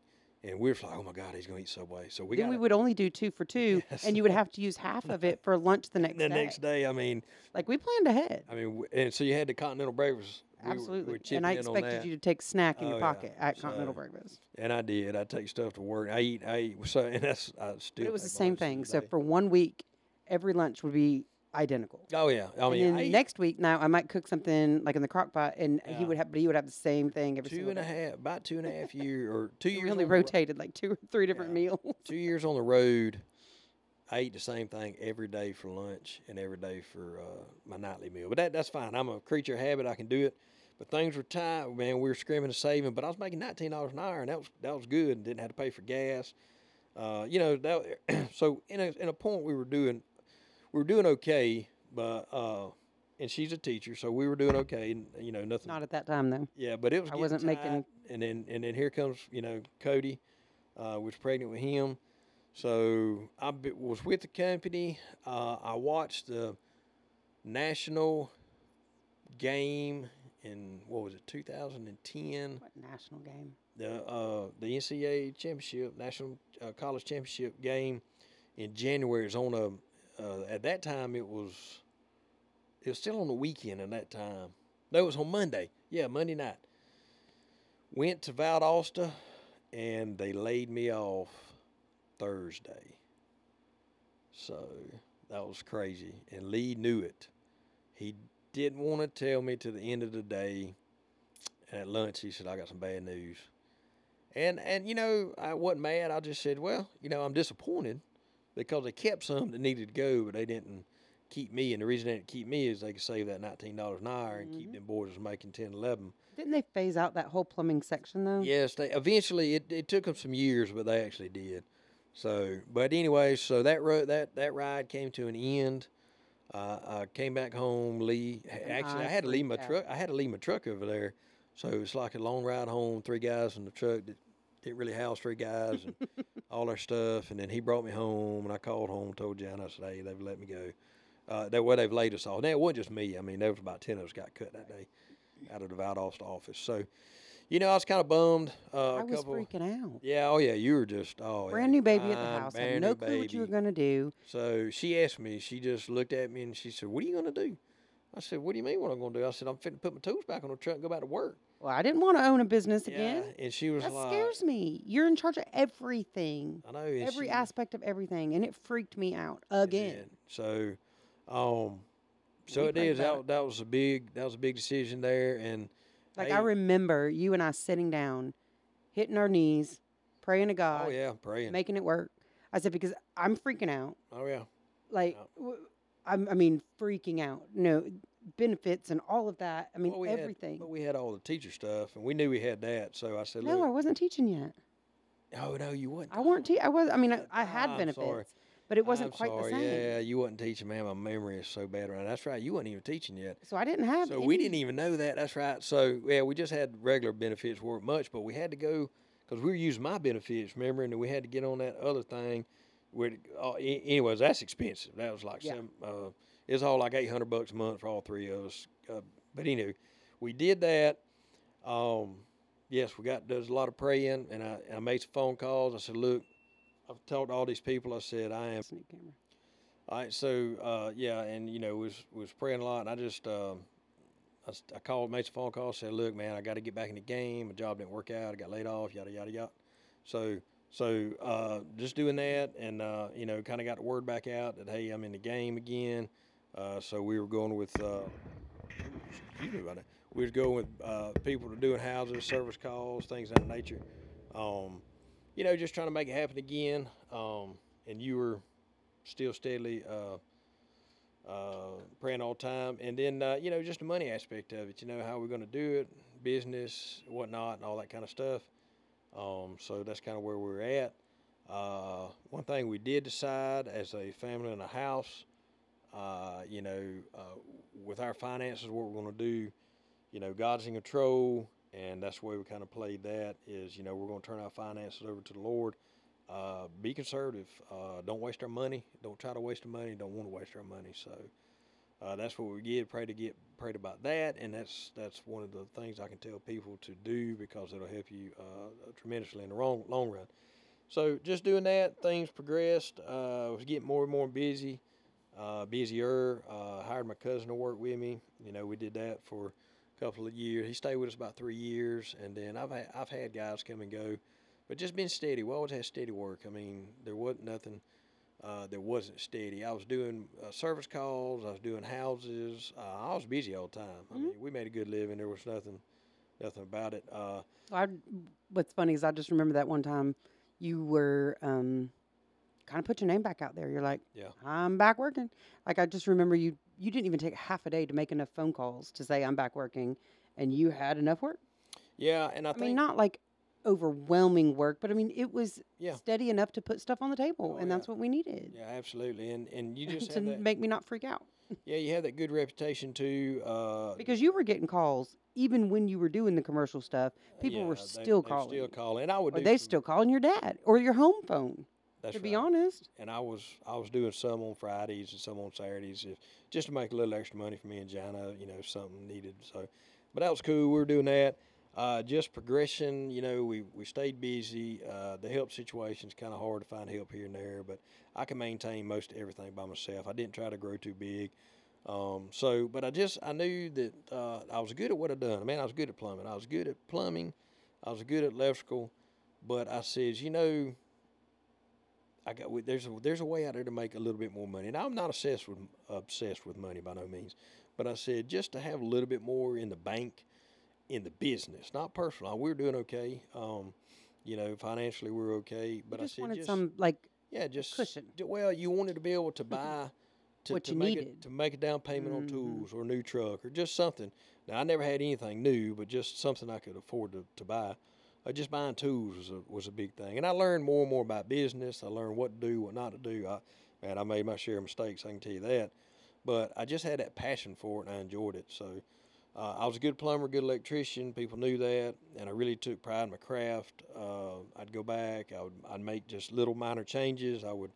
and we were like, oh my god, he's going to eat Subway. So we then got we would only do two for two, Yes. and you would have to use half of it for lunch the next the day. next day. I mean, Like we planned ahead. I mean, and so you had the continental breakfast. We were- we were Absolutely. and I expected you to take snack in Oh, your yeah. pocket at Continental So- Breakfast. And I did. I take stuff to work. I eat. I eat. So and that's I still. But it was the same thing. So for one week, every lunch would be identical. Oh yeah. I mean, and I then eat next week, now I might cook something like in the crock pot, and he would have, but he would have the same thing every two and a half, about two and a half year or two We years. only on ro- rotated like two or three different Yeah. meals. two years on the road. I eat the same thing every day for lunch and every day for uh, my nightly meal. But that that's fine. I'm a creature of habit. I can do it. But things were tight, man. We were screaming and saving. But I was making nineteen dollars an hour, and that was that was good. And didn't have to pay for gas. Uh, you know that. so in a in a point, we were doing we were doing okay. But uh, and she's a teacher, so we were doing okay. And, you know nothing. Not at that time though. Yeah, but it was. I wasn't making- And then and then here comes you know Cody, uh, was pregnant with him, so I be, was with the company. Uh, I watched the national game in what was it 2010 What national game? the uh, the NCAA championship national uh, college championship game in January. is on a uh, at that time it was It was still on the weekend at that time. No, it was on Monday. Yeah, Monday night. Went to Valdosta, and they laid me off Thursday. So that was crazy. And Lee knew it. He didn't want to tell me to the end of the day. And at lunch, he said, I got some bad news. And, and you know, I wasn't mad. I just said, well, you know, I'm disappointed because they kept some that needed to go, but they didn't keep me. And the reason they didn't keep me is they could save that $19 an hour and keep them boys from making 10, 11. Didn't they phase out that whole plumbing section though? Yes, they eventually it, it took them some years, but they actually did. So, but anyway, so that road that that ride came to an end. Uh, I came back home. Lee actually, I, I had to leave my truck. I had to leave my truck over there, so it was like a long ride home. Three guys in the truck that didn't really house three guys and all their stuff. And then he brought me home, and I called home, told Jana, I said, "Hey, they've let me go." Uh, they well, they've laid us off. Now it wasn't just me. I mean, there was about ten of us got cut that day out of the Valdosta office. So, you know, I was kind of bummed. Uh, I was couple, freaking out. yeah, oh yeah, you were just oh yeah, Brand new baby at the fine, house. Had no clue what you were gonna do. So she asked me. She just looked at me and she said, "What are you gonna do?" I said, "What do you mean? What I'm gonna do?" I said, "I'm fitting to put my tools back on the truck and go back to work." Well, I didn't want to own a business again. Yeah, and she was That like, scares me. You're in charge of everything, "I know." every she- aspect of everything, and it freaked me out again. So, um, so We it about That, that was a big. That was a big decision there, and Like hey, I remember you and I sitting down, hitting our knees, praying to God, Oh yeah, praying. making it work. I said because I'm freaking out. oh yeah. Like, w- I'm, I mean, freaking out. No benefits and all of that. I mean, Well, we had- everything. but we had all the teacher stuff, and we knew we had that. So I said, no, I wasn't teaching yet. oh no, you weren't. I weren't. Te- I was. I mean, I, I had I'm benefits, sorry. but it wasn't I'm quite sorry, the same. Yeah, you wasn't teaching, man. My memory is so bad around. That's right. You wasn't even teaching yet. So I didn't have. So we didn't even know that. That's right. So yeah, we just had regular benefits weren't much, but we had to go because we were using my benefits. Remember, and then we had to get on that other thing. Where, uh, anyways, that's expensive. That was like Yeah. some. Uh, it was all like eight hundred bucks a month for all three of us. Uh, but anyway, we did that. Um, yes, we got there's a lot of praying, and I, and I made some phone calls. I said, look, I've talked to all these people. I said, I am Sneak camera. all right, so uh, yeah, and you know, was was praying a lot, and I just um, I, I called, made some phone calls, said, "Look, man, I got to get back in the game. My job didn't work out. I got laid off. Yada yada yada." So so uh, just doing that, and uh, you know, kind of got the word back out that hey, I'm in the game again. Uh, so we were going with. Uh, about. We was going with uh, people to doing houses, service calls, things of that nature. Um, you know, just trying to make it happen again. Um, and you were still steadily uh, uh, praying all the time. And then, uh, you know, just the money aspect of it, you know, how we're going to do it, business, whatnot, and all that kind of stuff. Um, so that's kind of where we're at. One thing we did decide as a family in a house, uh, you know, uh, with our finances, what we're going to do, you know, God's in control, and that's the way we kind of played that. Is you know, we're going to turn our finances over to the Lord. Uh, be conservative. Uh, don't waste our money. Don't try to waste our money. Don't want to waste our money. So uh, that's what we did. Pray to get prayed about that, and that's that's one of the things I can tell people to do because it'll help you uh, tremendously in the long long run. So just doing that, things progressed. Uh, I was getting more and more busy, uh, busier. Uh, hired my cousin to work with me. You know, we did that for a couple of years. He stayed with us about three years, and then I've had, I've had guys come and go, but just been steady. We always had steady work. I mean, there wasn't nothing uh, that wasn't steady. I was doing uh, service calls. I was doing houses. Uh, I was busy all the time. I Mhm. mean, we made a good living. There was nothing, nothing about it. Uh, I, what's funny is I just remember that one time you were um, kind of put your name back out there. You're like, Yeah. I'm back working. Like I just remember you. You didn't even take half a day to make enough phone calls to say I'm back working, and you had enough work. yeah, and I, I, think mean, not like overwhelming work, but I mean it was Yeah. steady enough to put stuff on the table, Oh, and yeah. that's what we needed Yeah, absolutely. And and you just to that. make me not freak out. Yeah, you have that good reputation too. Uh, Because you were getting calls even when you were doing the commercial stuff. People yeah, were still they calling. Still calling, I would Or do. they still calling your dad or your home phone. That's to be honest, And I was I was doing some on Fridays and some on Saturdays, if, just to make a little extra money for me and Jana. You know, if something needed. So, but that was cool. We were doing that. Uh, just progression. You know, we we stayed busy. Uh, the help situation's kind of hard to find help here and there, but I can maintain most everything by myself. I didn't try to grow too big. Um, so, but I just I knew that uh, I was good at what I done. Man, I was good at plumbing. I was good at plumbing. I was good at electrical. But I said, you know, I got there's a, there's a way out there to make a little bit more money. And I'm not obsessed with obsessed with money by no means. But I said just to have a little bit more in the bank, in the business, not personal. We're doing okay. Um, you know, financially we're okay. But I said wanted just some like yeah, just cushion. Well, you wanted to be able to buy to, What to you make needed. it to make a down payment on Mhm. tools or a new truck or just something. Now I never had anything new, but just something I could afford to, to buy. Uh, just buying tools was a, was a big thing, and I learned more and more about business. I learned what to do, what not to do. I, man, I made my share of mistakes. I can tell you that, but I just had that passion for it, and I enjoyed it. So uh, I was a good plumber, good electrician. People knew that, and I really took pride in my craft. Uh, I'd go back. I would I'd make just little minor changes. I would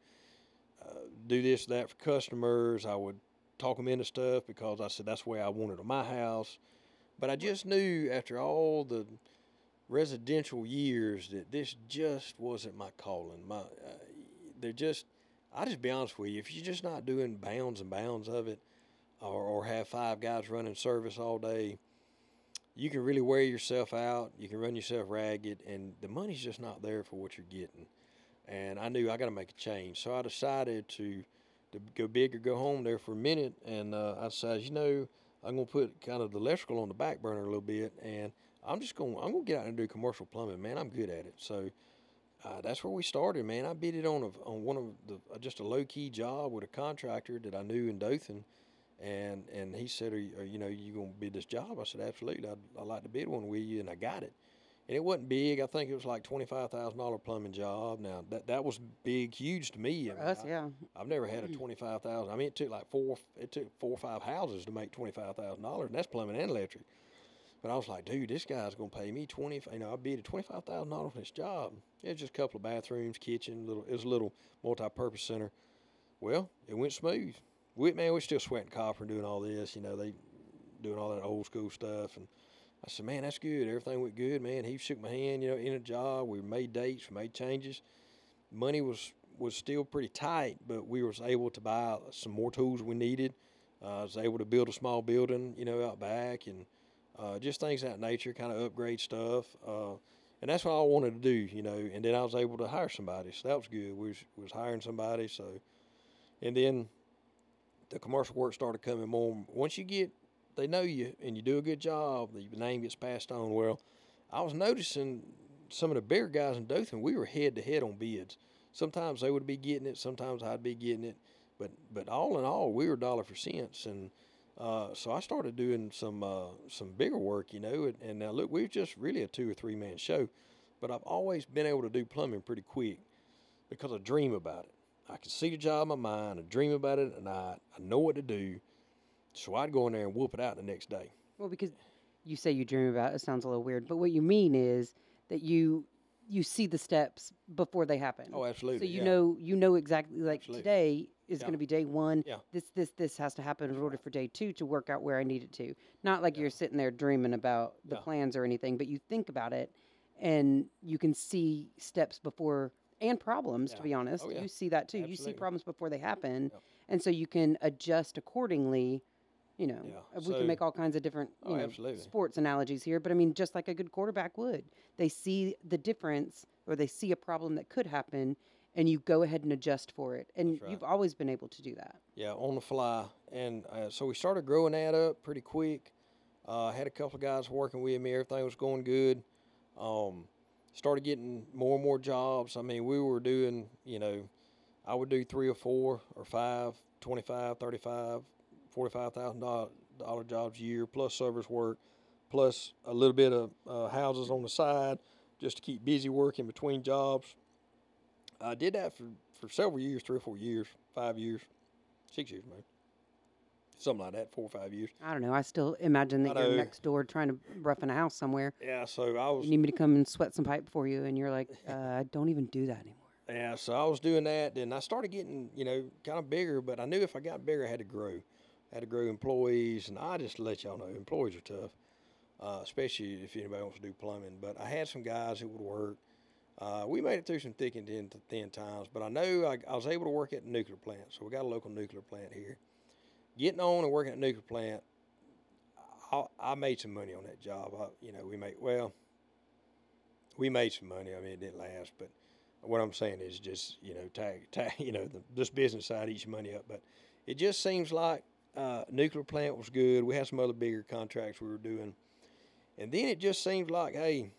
uh, do this, that for customers. I would talk them into stuff because I said that's the way I wanted on my house. But I just knew after all the residential years that this just wasn't my calling. My, uh, they're just, I just be honest with you, if you're just not doing bounds and bounds of it, or, or have five guys running service all day, you can really wear yourself out. You can run yourself ragged, and the money's just not there for what you're getting. And I knew I got to make a change, so I decided to to go big or go home there for a minute. And uh, I decided, you know, I'm gonna put kind of the electrical on the back burner a little bit, and I'm just gonna I'm gonna get out and do commercial plumbing, man. I'm good at it. So uh, that's where we started, man. I bid it on a, on one of the uh, just a low key job with a contractor that I knew in Dothan, and and he said, are you, are, you know, you gonna bid this job? I said, absolutely. I'd, I'd like to bid one with you, and I got it. And it wasn't big. I think it was like twenty five thousand dollar plumbing job. Now that that was big, huge to me. I mean, us, I- yeah. I've never had a twenty five thousand. I mean, it took like four. It took four or five houses to make twenty five thousand dollars, and that's plumbing and electric. But I was like, dude, this guy's gonna pay me twenty. You know, I bid twenty five thousand dollars on this job. It was just a couple of bathrooms, kitchen, little. It was a little multi purpose center. Well, it went smooth. We man, we're still sweating copper and doing all this. You know, they doing all that old school stuff, and I said, man, that's good. Everything went good, man. He shook my hand. You know, in a job, we made dates, we made changes. Money was was still pretty tight, but we was able to buy some more tools we needed. Uh, I was able to build a small building, you know, out back, and uh, just things of that nature, kind of upgrade stuff. Uh, and that's what I wanted to do, you know. And then I was able to hire somebody, so that was good. We was, was hiring somebody, so. And then the commercial work started coming more. Once you get, they know you, and you do a good job, the name gets passed on. Well, I was noticing some of the bigger guys in Dothan, we were head to head on bids. Sometimes they would be getting it, sometimes I'd be getting it, but but all in all, we were dollar for cents, and uh, so I started doing some uh, some bigger work, you know. And, and now look, we're just really a two or three man show, but I've always been able to do plumbing pretty quick because I dream about it. I can see the job in my mind, I dream about it at night, I know what to do, so I'd go in there and whoop it out the next day. Well, because you say you dream about it, it sounds a little weird, but what you mean is that you you see the steps before they happen. Oh, absolutely. So you yeah. know you know exactly like Absolutely. today is Yeah. going to be day one. Yeah. This this this has to happen in order for day two to work out where I need it to. Not like Yeah. you're sitting there dreaming about the plans or anything, but you think about it, and you can see steps before and problems. To be honest, Oh, you see that too. You see problems before they happen, and so you can adjust accordingly. You know, we So- can make all kinds of different Oh, know, absolutely. sports analogies here, but I mean, just like a good quarterback would, they see the difference or they see a problem that could happen, and you go ahead and adjust for it. And right. you've always been able to do that. Yeah, on the fly. And uh, so we started growing that up pretty quick. Uh, had a couple of guys working with me. Everything was going good. Um, started getting more and more jobs. I mean, we were doing, you know, I would do three or four or five, 25, 35, $45,000 jobs a year, plus service work, plus a little bit of uh, houses on the side just to keep busy working between jobs. I did that for, for several years, three or four years, five years, six years, maybe. Something like that, four or five years. I don't know. I still imagine I that you're know. next door trying to roughen a house somewhere. Yeah, so I was You need me to come and sweat some pipe for you, and you're like, uh, I don't even do that anymore. Yeah, so I was doing that. and I started getting, you know, kind of bigger, but I knew if I got bigger, I had to grow. I had to grow employees, and I just let y'all know, employees are tough, uh, especially if anybody wants to do plumbing. But I had some guys that would work. Uh, we made it through some thick and thin, thin times, but I know I, I was able to work at the nuclear plant. So we got a local nuclear plant here. getting on and working at a nuclear plant, I, I made some money on that job. I, you know, we made well, we made some money. I mean, it didn't last, but what I'm saying is just you know, tag, tag you know, the, this business side eats your money up. But it just seems like uh, nuclear plant was good. We had some other bigger contracts we were doing, and then it just seems like, hey,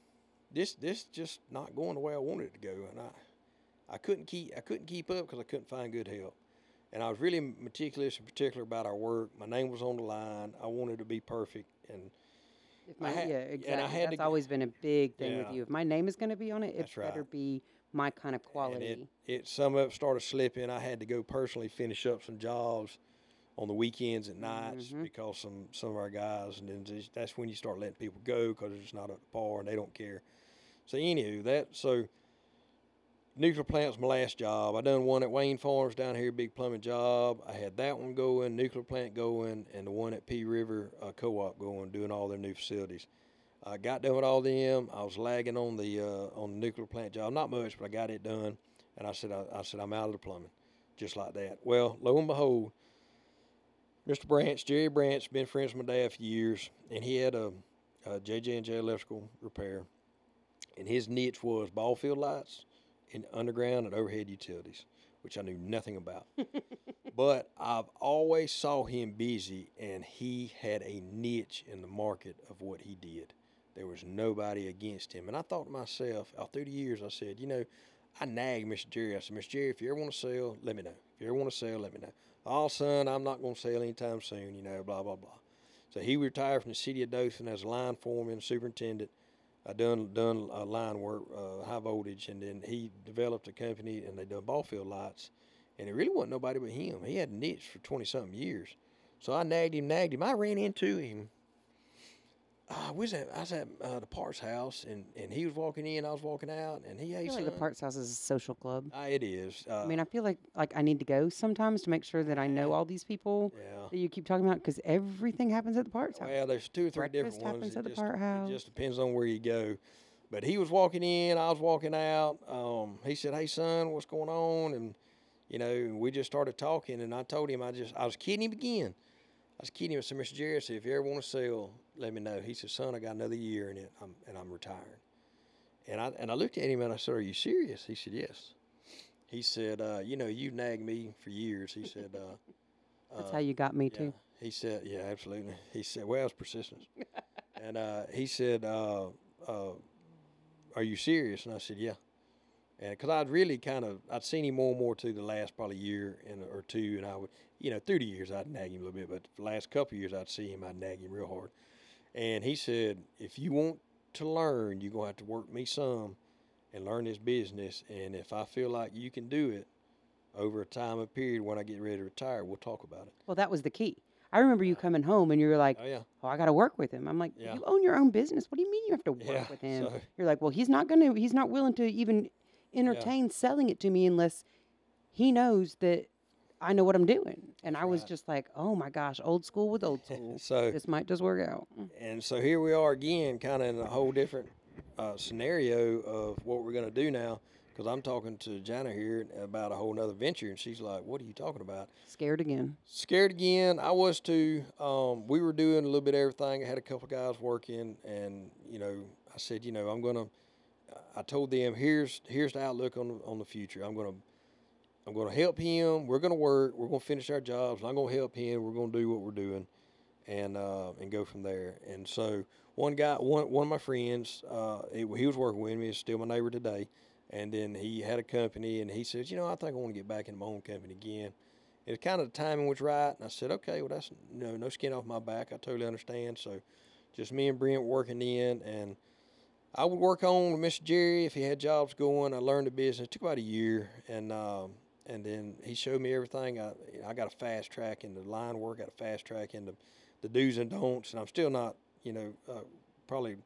this this just not going the way I wanted it to go, and I I couldn't keep I couldn't keep up because I couldn't find good help. And I was really meticulous and particular about our work. My name was on the line. I wanted to be perfect, and my, had- yeah, and exactly. to That's g- always been a big thing with you. If my name is going to be on it, it That's better be my kind of and quality. it, it some of it started slipping. I had to go personally finish up some jobs on the weekends and nights Mhm. because some some of our guys, and then that's when you start letting people go because it's not up to par and they don't care. So anywho, that so nuclear plant's my last job. I done one at Wayne Farms down here, big plumbing job. I had that one going, nuclear plant going, and the one at Pea River uh, Co-op going, doing all their new facilities. I got done with all them. I was lagging on the uh, on the nuclear plant job, not much, but I got it done. And I said, I, I said, I'm out of the plumbing, just like that. Well, lo and behold, Mr. Branch, Jerry Branch, been friends with my dad for years, and he had a, a JJ and J electrical repair, and his niche was ball field lights, and underground and overhead utilities, which I knew nothing about. but I've always saw him busy, and he had a niche in the market of what he did. There was nobody against him, and I thought to myself, all through the years, I said, you know, I nagged Mr. Jerry. I said, Mr. Jerry, if you ever want to sell, let me know. If you ever want to sell, let me know. All son, I'm not going to sell anytime soon, you know, blah, blah, blah. So he retired from the city of Dothan as a line foreman, superintendent. I done done uh, line work, uh, high voltage, and then he developed a company, and they done ball field lights. And it really wasn't nobody but him. He had a niche for twenty something years. So I nagged him, nagged him. I ran into him. Uh, was at I was at uh, the Parts house, and, and he was walking in, I was walking out, and he, I hey, feel like the son." Parts House is a social club. Ah, it is. Uh, I mean, I feel like like I need to go sometimes to make sure that I know all these people yeah. that you keep talking about because everything happens at the Parts House. Well, there's two or three Breakfast different ones. happens It at the just, Part It House. just depends on where you go. But he was walking in, I was walking out. Um, he said, "Hey, son, what's going on?" And you know, we just started talking, and I told him I just I was kidding him again. I was kidding him. I said, "Mr. Jerry, I said, if you ever want to sell, let me know." He said, "Son, I got another year in it, I'm, and I'm retiring." And I and I looked at him and I said, "Are you serious?" He said, "Yes." He said, uh, "You know, you've nagged me for years." He said, uh, That's uh, how you got me yeah. too. He said, yeah, absolutely. He said, well, it's persistence. and uh, he said, uh, uh, are you serious? And I said, yeah. And because I'd really kind of, I'd seen him more and more to the last probably year and or two, and I would, you know, through the years I'd nag him a little bit, but the last couple of years I'd see him, I'd nag him real hard. And he said, if you want to learn, you're gonna have to work me some, and learn this business. And if I feel like you can do it over a time of period when I get ready to retire, we'll talk about it. Well, that was the key. I remember you coming home and you were like, Oh yeah. "Oh, I got to work with him." I'm like, Yeah. "You own your own business. What do you mean you have to work Yeah, with him?" so- You're like, "Well, he's not gonna. He's not willing to even entertain selling it to me unless he knows that I know what I'm doing." And I was right. just like, "Oh my gosh, old school with old school. So this might just work out." Mm. and so here we are again, kind of in a whole different uh, scenario of what we're going to do now. Because I'm talking to Jana here about a whole nother venture, and she's like, "What are you talking about?" Scared again. Scared again. I was too. Um, we were doing a little bit of everything. I had a couple guys working, and you know, I said, you know, I'm gonna. I told them, here's here's the outlook on on the future. I'm gonna. I'm gonna help him. We're gonna work. We're gonna finish our jobs. I'm gonna help him. We're gonna do what we're doing, and uh, and go from there. And so one guy, one one of my friends, uh, he, he was working with me. He's still my neighbor today. And then he had a company, and he said, you know, I think I want to get back into my own company again. It kind of the timing was right, and I said, okay, well that's you know no skin off my back. I totally understand. So, just me and Brent working in, and I would work on with Mr. Jerry if he had jobs going. I learned the business. It took about a year, and um, and then he showed me everything. I I got a fast track into line work. Got a fast track into the do's and don'ts, and I'm still not you know uh, probably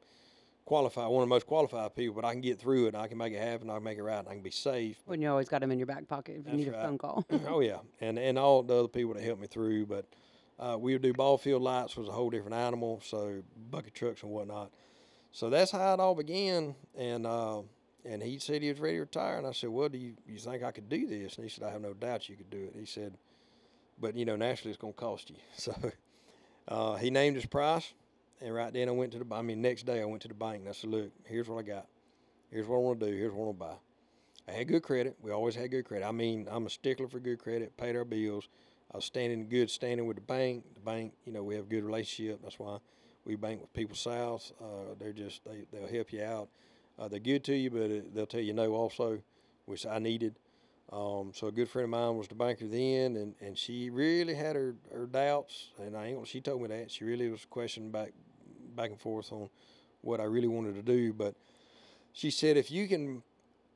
qualified one of the most qualified people, but I can get through it. And I can make it happen. I can make it right. And I can be safe. When you always got him in your back pocket if you need a phone call. oh yeah, and and all the other people that helped me through. But uh, we would do ball field lights was a whole different animal, so bucket trucks and whatnot. So that's how it all began. And uh, and he said he was ready to retire, and I said, well, do you you think I could do this? And he said, I have no doubt you could do it. He said, but you know, naturally, it's going to cost you. So uh, he named his price, and right then I went to the. I mean, next day I went to the bank and I said, "Look, here's what I got. Here's what I want to do. Here's what I want to buy." I had good credit. We always had good credit. I mean, I'm a stickler for good credit. Paid our bills. I was standing good standing with the bank. The bank, you know, we have a good relationship. That's why we bank with people south. Uh, they're just they they'll help you out. Uh, they're good to you, but it, they'll tell you no also, which I needed. Um, so a good friend of mine was the banker then, and, and she really had her, her doubts, and I ain't, she told me that she really was questioning back back and forth on what I really wanted to do. But she said, if you can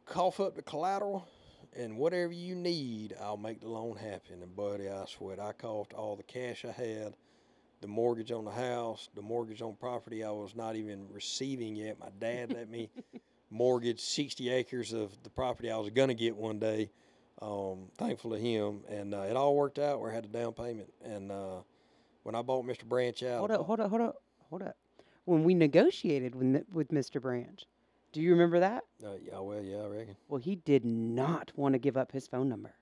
cough up the collateral and whatever you need, I'll make the loan happen. And buddy, I swear, I coughed all the cash I had, the mortgage on the house, the mortgage on property I was not even receiving yet. My dad let me mortgage 60 acres of the property I was going to get one day. Um, thankful to him, and uh, it all worked out. Where I had a down payment, and uh, when I bought Mr. Branch out, Hold up, hold up, hold up, hold up. When we negotiated with with Mr. Branch, do you remember that? uh, yeah, well, yeah, I reckon. Well, he did not want to give up his phone number.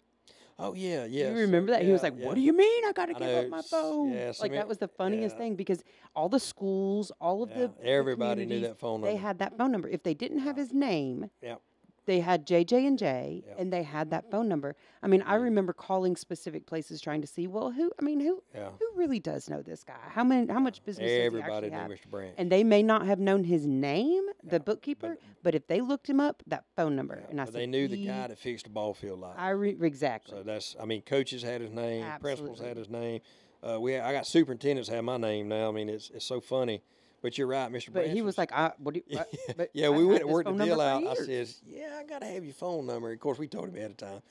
Oh yeah, yeah. you remember that? he was like, "What do you mean I got to give know, up my phone?" yeah, like some that e- was the funniest yeah. thing because all the schools, all of Yeah, the the everybody knew that phone number. They had that phone number. If they didn't have his name, Yep. They had JJ and J, Yep. and they had that phone number. I mean, I remember calling specific places trying to see, well, who? I mean, who? Yeah. Who really does know this guy? How many? How much business does he Everybody knew have? Mr. Branch. And they may not have known his name, the bookkeeper, but- but, if they looked him up, that phone number, Yeah, and I said, they knew the guy that fixed the ball field light. I re- exactly. so that's, I mean, coaches had his name, Absolutely. principals had his name. Uh, we, I got superintendents have my name now. I mean, it's it's so funny. But you're right, Mr. but Branch. he was like, I, "What do you?" yeah, what? But yeah, we had went and worked the deal out. I says, "Yeah, I gotta have your phone number." Of course, we told him ahead of time.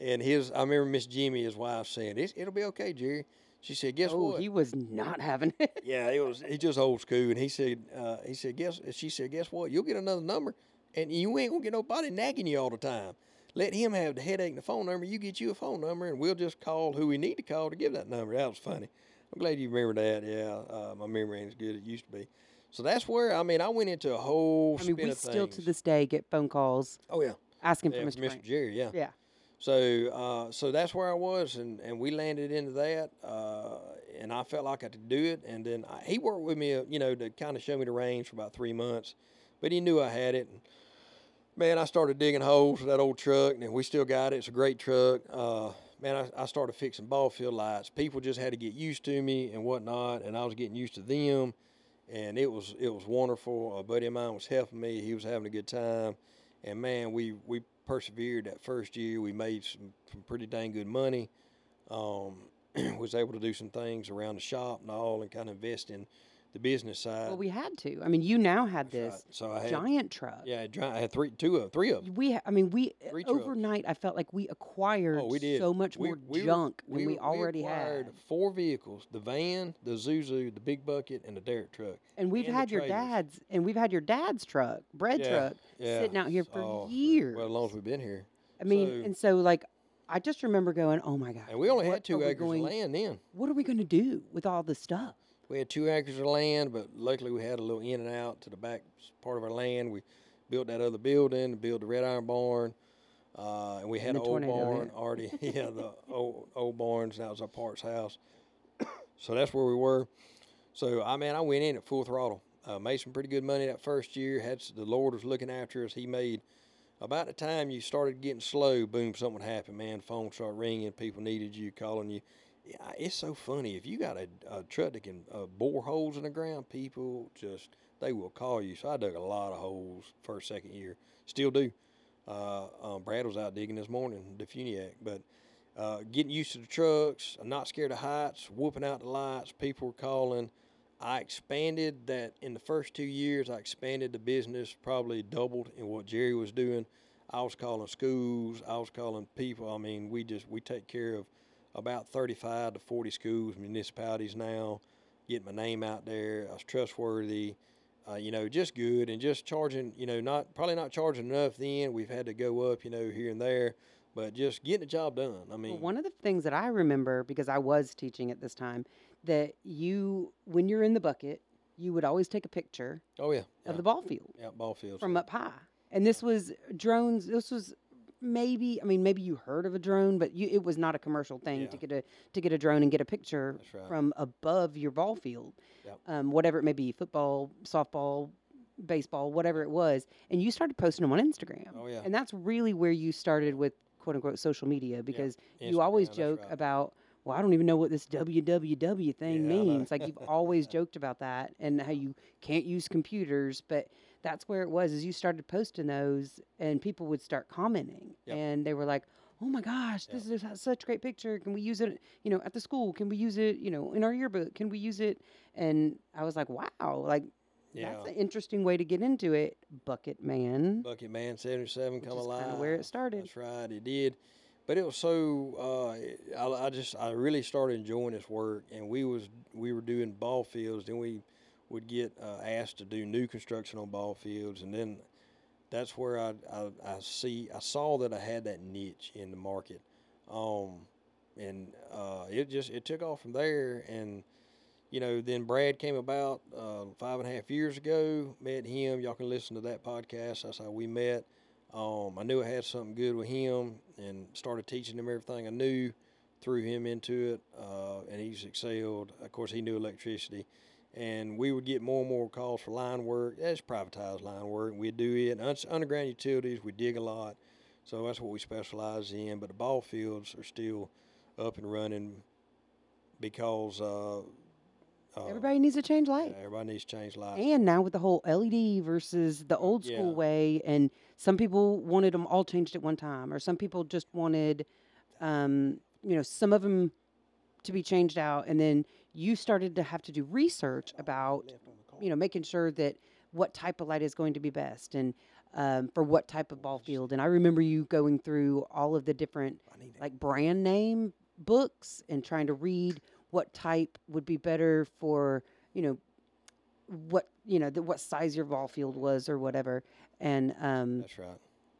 And his, I remember Miss Jimmy, his wife, saying, it's, "It'll be okay, Jerry." She said, "Guess oh, what?" he was not having it. Yeah, it was. He just old school, and he said, uh, he said, guess. She said, guess what? You'll get another number, and you ain't gonna get nobody nagging you all the time. Let him have the headache and the phone number. You get you a phone number, and we'll just call who we need to call to give that number. That was funny. I'm glad you remember that. Yeah, uh, my memory ain't as good as it used to be. So that's where I mean I went into a whole I mean, spin we still to this day get phone calls oh yeah, asking yeah for Mr. Mr. Jerry. Yeah. Yeah. So, uh, so that's where I was, and, and we landed into that, uh, and I felt like I could do it. And then I, he worked with me, uh, you know, to kind of show me the range for about three months, but he knew I had it. And man, I started digging holes with that old truck, and we still got it. It's a great truck. Uh, man, I, I started fixing ball field lights. People just had to get used to me and whatnot, and I was getting used to them, and it was it was wonderful. A buddy of mine was helping me. He was having a good time, and man, we we persevered that first year. We made some, some pretty dang good money. Um, was able to do some things around the shop and all, and kind of invest in the business side. Well, we had to. I mean, you now had That's right. this So had giant truck. yeah, I had three, two of, three of them. We, I mean, we Three trucks. overnight. I felt like we acquired Oh, we did. so much We- more we were- junk than we, already acquired had. Four vehicles: the van, the Zuzu, the big bucket, and the derrick truck. And we've and had your dad's, and we've had your dad's truck, bread Yeah, truck, Yeah, sitting out here for oh, years. Well, as long as we've been here, I mean, so- and so like, I just remember going, "Oh my god!" and we only had two acres going- of land then. What are we going to do with all this stuff? We had two acres of land, but luckily we had a little in and out to the back part of our land. We built that other building, built the red iron barn, uh, and we had And an old barn hit. already. yeah, the old old barns. That was our parts house. so that's where we were. So I mean, I went in at full throttle. Uh, made some pretty good money that first year. Had the Lord was looking after us. He made about the time you started getting slow. Boom, something happened. Man, phone started ringing. People needed you, calling you. Yeah, it's so funny. If you got a, a truck that can uh, bore holes in the ground, people just they will call you. So I dug a lot of holes first, second year. Still do. Uh, um, Brad was out digging this morning, the Funiac, but uh, getting used to the trucks, I'm not scared of heights, whooping out the lights. People were calling. I expanded that in the first two years. I expanded the business, probably doubled in what Jerry was doing. I was calling schools. I was calling people. I mean, we just we take care of about 35 to 40 schools, municipalities now. Getting my name out there. I was trustworthy. Uh, you know, just good and just charging. You know, not probably not charging enough. Then we've had to go up. You know, here and there, but just getting the job done. I mean, Well, one of the things that I remember because I was teaching at this time that you, when you're in the bucket, you would always take a picture oh yeah, yeah, of the ball field yeah, ball fields. from up high. And this was drones. This was maybe I mean maybe you heard of a drone, but you, it was not a commercial thing to get a to get a drone and get a picture right. from above your ball field, Yep. um, whatever it may be, football, softball, baseball, whatever it was, and you started posting them on Instagram. Oh, yeah. and that's really where you started with quote unquote social media because you always joke right. about. Well, I don't even know what this www thing Yeah, means. Like you've always joked about that and how you can't use computers, but that's where it was. Is you started posting those, and people would start commenting, Yep. and they were like, "Oh my gosh, this is such a great picture. Can we use it? You know, at the school? Can we use it? You know, in our yearbook? Can we use it?" And I was like, "Wow, like Yeah. that's an interesting way to get into it." Bucket Man, Bucket Man 77 come alive. where it started. That's right, it did. But it was so uh, I, I just I really started enjoying this work, and we was we were doing ball fields. Then we would get uh, asked to do new construction on ball fields, and then that's where I, I I see I saw that I had that niche in the market, um, and uh, it just it took off from there. And you know, then Brad came about uh, five and a half years ago. Met him. Y'all can listen to that podcast. That's how we met. Um, I knew I had something good with him, and started teaching him everything I knew. Threw him into it, uh, and he's excelled. Of course, he knew electricity, and we would get more and more calls for line work. That's privatized line work, we'd do it. And underground utilities, we dig a lot, so that's what we specialize in. But the ball fields are still up and running because uh, uh, Everybody needs to change yeah, light. everybody needs to change lights. And now with the whole LED versus the old school Yeah. way, and some people wanted them all changed at one time, or some people just wanted, um, you know, some of them to be changed out, and then you started to have to do research about, you know, making sure that what type of light is going to be best, and um, for what type of ball field. And I remember you going through all of the different I like brand name books and trying to read what type would be better for you know what you know the, what size your ball field was or whatever. And um That's right.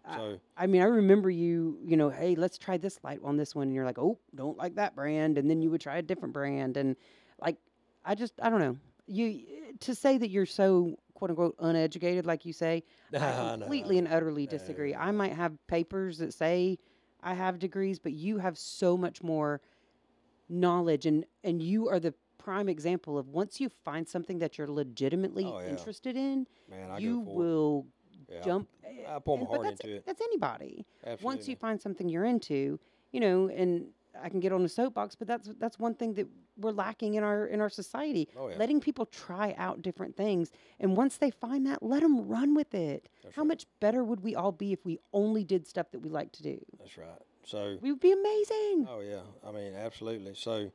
I- So i mean i remember you you know hey let's try this light on this one. And you're like oh don't like that brand. And then you would try a different brand. And like i just i don't know you to say that you're so quote unquote uneducated like you say I No, completely and utterly No, disagree. no. I might have papers that say I have degrees, but you have so much more knowledge and and you are the prime example of once you find something that you're legitimately Oh, yeah. interested in, man, I you will. Yeah, jump I pour my heart that's, into it. That's anybody. Absolutely. Once you find something you're into, you know, and I can get on a soapbox, but that's that's one thing that we're lacking in our in our society. Oh, yeah. Letting people try out different things, and once they find that, let them run with it. That's How right. much better would we all be if we only did stuff that we like to do? That's right. So We would be amazing. Oh yeah, I mean absolutely. So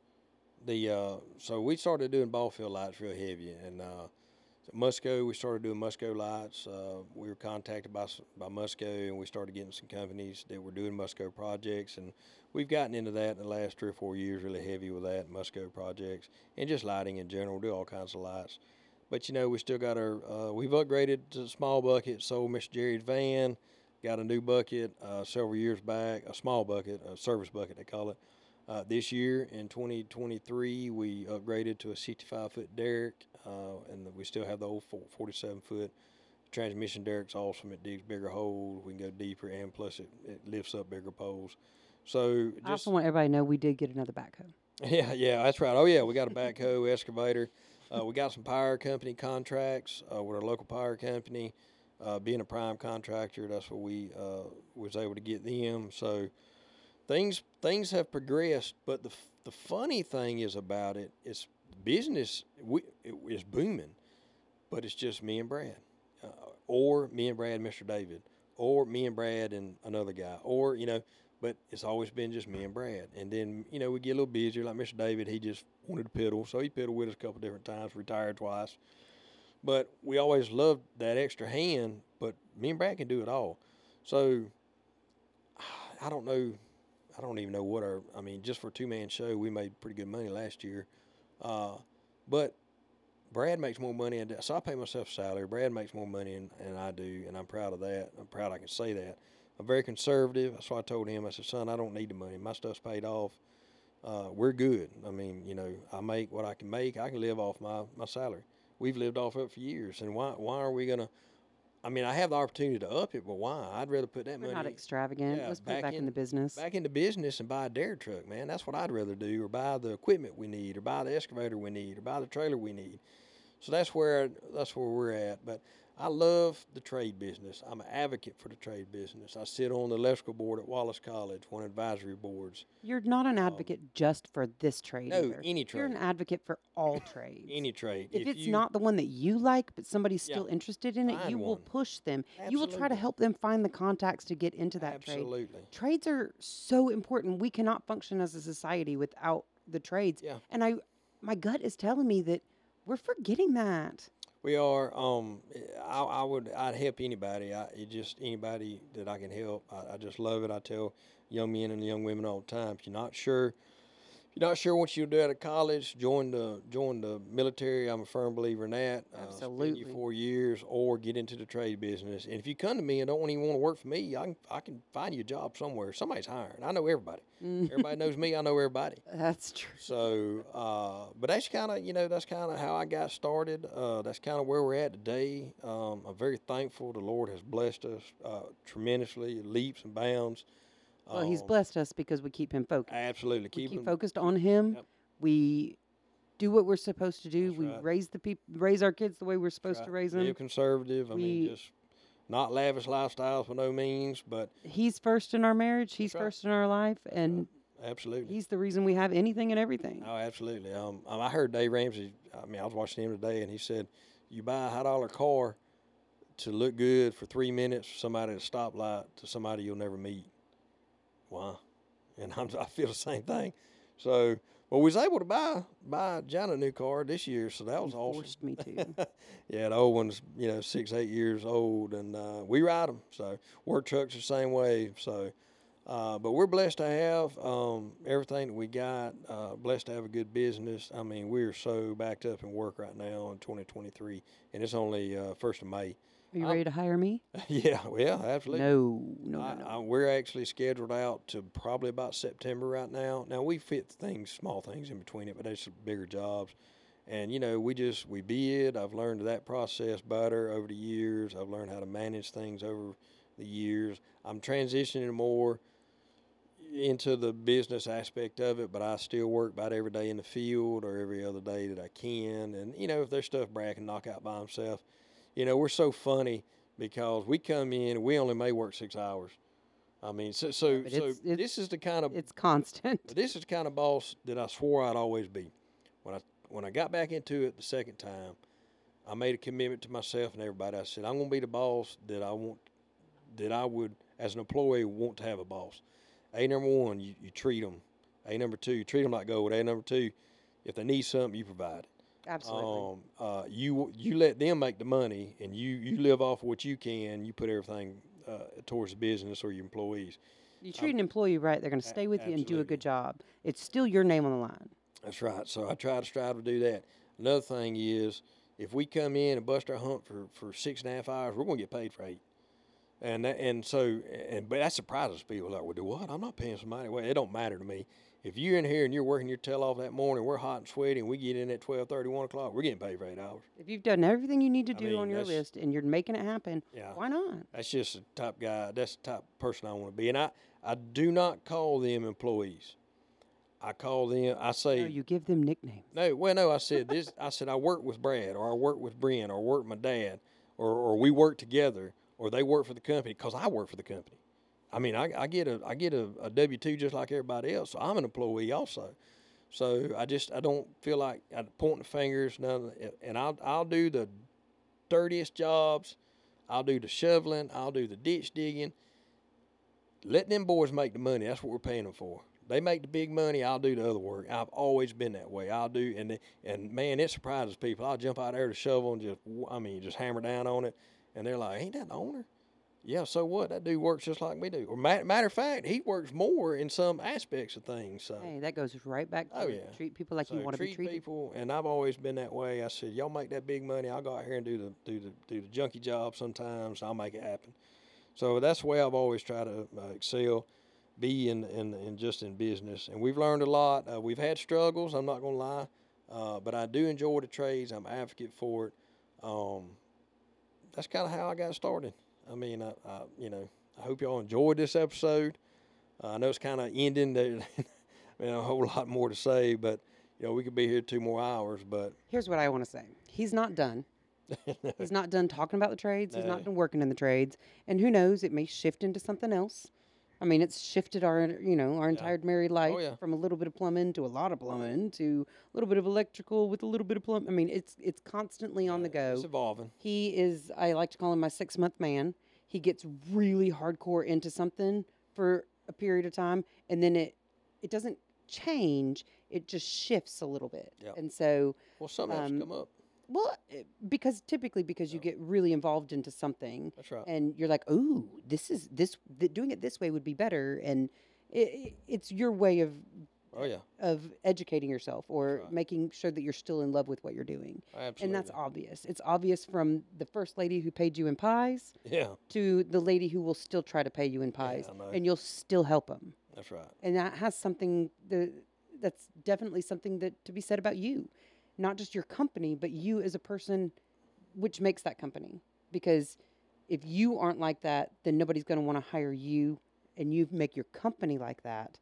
the uh, so we started doing ball field lights real heavy, and uh, Musco we started doing Musco lights. Uh, we were contacted by by Musco, and we started getting some companies that were doing Musco projects, and we've gotten into that in the last three or four years, really heavy with that Musco projects and just lighting in general. Do all kinds of lights. But you know, we still got our. Uh, we've upgraded to small bucket. Sold Mr. Jerry's van. Got a new bucket uh, several years back. A small bucket, a service bucket they call it. Uh, this year in 2023, we upgraded to a 65 foot derrick, uh, and we still have the old 47 foot transmission derrick's awesome. It digs bigger holes. We can go deeper, and plus it, it lifts up bigger poles. So I just also want everybody to know we did get another backhoe. yeah, yeah, that's right. Oh, yeah, we got a backhoe excavator. Uh, we got some power company contracts uh, with our local power company. Uh, being a prime contractor, that's what we uh, was able to get them. So things things have progressed. But the the funny thing is about it, it's business we, it, is booming, but it's just me and Brad, uh, or me and Brad, and Mr. David, or me and Brad and another guy, or you know but it's always been just me and Brad. And then, you know, we get a little busier. Like Mr. David, he just wanted to pedal, so he pedaled with us a couple different times, retired twice. But we always loved that extra hand, but me and Brad can do it all. So I don't know. I don't even know what our, I mean, just for a two man show, we made pretty good money last year. Uh, but Brad makes more money, and so I pay myself a salary. Brad makes more money than, than I do, and I'm proud of that. I'm proud I can say that. I'm very conservative. That's why I told him. I said, "Son, I don't need the money. My stuff's paid off. Uh, we're good. I mean, you know, I make what I can make. I can live off my, my salary. We've lived off it for years. And why why are we gonna? I mean, I have the opportunity to up it, but why? I'd rather put that We're money not extravagant. yeah, Let's put it back back in, in- the business. back into business and buy a dare truck, man. That's what I'd rather do, or buy the equipment we need, or buy the excavator we need, or buy the trailer we need. So that's where that's where we're at. But I love the trade business. I'm an advocate for the trade business. I sit on the electrical board at Wallace College, one advisory boards. You're not an um, advocate just for this trade. No, either. any trade. You're an advocate for all trades. Any trade. if, it's you- not the one that you like, but somebody's Yeah, still interested in it, you will push them. Absolutely. You will try to help them find the contacts to get into that trade. absolutely. Trades are so important. We cannot function as a society without the trades. Yeah. And I, my gut is telling me that we're forgetting that. We are. Um, I, I would. I'd help anybody. I it just anybody that I can help. I, I just love it. I tell young men and young women all the time. If you're not sure, you're not sure what you'll do out of college, join the join the military. I'm a firm believer in that. Uh, spend Absolutely. your four years, or get into the trade business. And if you come to me and don't even want to work for me, I can I can find you a job somewhere. Somebody's hiring. I know everybody. Everybody knows me. I know everybody. That's true. So, uh, but that's kind of you know that's kind of how I got started. Uh, that's kind of where we're at today. Um, I'm very thankful. The Lord has blessed us uh, tremendously, leaps and bounds. Well, he's Um, blessed us because we keep him focused. Absolutely, we keep, keep him- focused on him. Yep. We do what we're supposed to do. That's we right. raise the people, raise our kids the way we're supposed right, to raise them. conservative. I mean, We- just not lavish lifestyles by no means, but He's first in our marriage. He's right. first in our life, and absolutely. he's the reason we have anything and everything. Oh, absolutely. Um, um, I heard Dave Ramsey. I mean, I was watching him today, and he said, "You buy a high dollar car to look good for three minutes for somebody at a stoplight to somebody you'll never meet." Why? And I'm, I feel the same thing. So, well, we was able to buy buy Jana a new car this year, so that was He awesome. forced me to. yeah, the old one's you know six eight years old, and uh, we ride them. So work trucks the same way. So, uh, but we're blessed to have um, everything that we got. Uh, blessed to have a good business. I mean, we're so backed up in work right now in 2023, and it's only uh, first of May. Are you I'm- ready to hire me? yeah, well, absolutely. No, no, I, no. I, we're actually scheduled out to probably about September right now. Now we fit things, small things in between it, but there's some bigger jobs. And you know, we just we bid. I've learned that process better over the years. I've learned how to manage things over the years. I'm transitioning more into the business aspect of it, but I still work about every day in the field or every other day that I can. And you know, if there's stuff Brad can knock out by himself, you know, we're so funny because we come in, we only may work six hours. I mean, so so, so it's- it's- this is the kind of It's constant. this is the kind of boss that I swore I'd always be. When I when I got back into it the second time, I made a commitment to myself and everybody. I said I'm going to be the boss that I want, that I would as an employee want to have a boss. A number one, you, you treat them. A number two, you treat them like gold. A number two, if they need something, you provide it. Absolutely. Um, uh, you you let them make the money, and you you live off what you can. You put everything uh, towards the business or your employees. you treat an employee right, they're going to stay with you and do a good job. It's still your name on the line. That's right. So I try to strive to do that. Another thing is, if we come in and bust our hump for, for six and a half hours, we're going to get paid for eight. And that, and so and but that surprises people. Like, well, do what? I'm not paying somebody. Well, it don't matter to me. If you're in here and you're working your tail off that morning, we're hot and sweaty, and we get in at 12, 1 o'clock, we're getting paid for eight hours. If you've done everything you need to I do mean, on your that's- list and you're making it happen, Yeah. why not? That's just the type guy. That's the type of person I want to be. And I, I do not call them employees. I call them. I say No, you give them nicknames. No, well, no. I said this. I said I work with Brad, or I work with Brent, or work with my dad, or or we work together, or they work for the company because I work for the company. I mean, I, I get a I get a, a W two just like everybody else. So I'm an employee also. So I just I don't feel like I'm pointing fingers. None, and I'll I'll do the dirtiest jobs. I'll do the shoveling. I'll do the ditch digging. Let them boys make the money. That's what we're paying them for. They make the big money. I'll do the other work. I've always been that way. I'll do, and and man, it surprises people. I'll jump out there to shovel and just, I mean, just hammer down on it, and they're like, "Ain't that the owner?" Yeah. So what? That dude works just like we do. Or matter, matter of fact, he works more in some aspects of things. So. Hey, that goes right back to Oh, yeah. treat people like So you want to be treated. people, and I've always been that way. I said, y'all make that big money. I'll go out here and do the do the do the junkie job sometimes. I'll make it happen. So that's the way I've always tried to uh, excel, be in, in in just in business. And we've learned a lot. Uh, we've had struggles. I'm not gonna lie, uh, but I do enjoy the trades. I'm an advocate for it. Um, that's kind of how I got started. I mean, I, I you know I hope y'all enjoyed this episode. Uh, I know it's kind of ending. There, I mean, a whole lot more to say, but you know we could be here two more hours. But Here's what I want to say. He's not done. He's not done talking about the trades. He's not done working in the trades. And who knows, it may shift into something else. I mean, it's shifted our, you know, our entire married life Oh, yeah. from a little bit of plumbing to a lot of plumbing to a little bit of electrical with a little bit of plumbing. I mean, it's it's constantly on the go. it's evolving. He is, I like to call him my six month man. He gets really hardcore into something for a period of time, and then it it doesn't change. It just shifts a little bit. Yep. And so, Well, something else Um, come up. Well, eh, because typically because you get really involved into something, That's right. and you're like, "Ooh, this is this th- doing it this way would be better," and it, it's your way of Oh yeah, of educating yourself or right. making sure that you're still in love with what you're doing. absolutely. And that's obvious. It's obvious from the first lady who paid you in pies Yeah, to the lady who will still try to pay you in pies, know. and you'll still help them. that's right. And that has something that that's definitely something that to be said about you, not just your company, but you as a person, which makes that company. Because if you aren't like that, then nobody's going to want to hire you, and you make your company like that.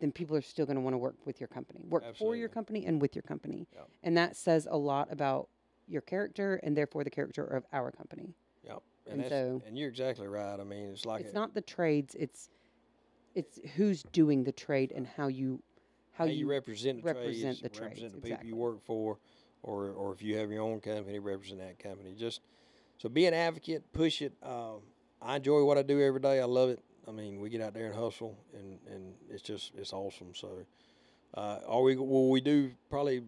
Then people are still going to want to work with your company, work for your company and with your company, Yep. and that says a lot about your character and therefore the character of our company. Yep. And And, so- and you're exactly right. I mean, it's like it's a- not the trades it's it's who's doing the trade and how you how, how, you, represent the represent trades, the trades, represent the people exactly. you work for, or or if you have your own company, represent that company. Just so be an advocate, push it. Um, I enjoy what I do every day. I love it. I mean, we get out there and hustle, and and it's just it's awesome. So, uh, are we? Will we do probably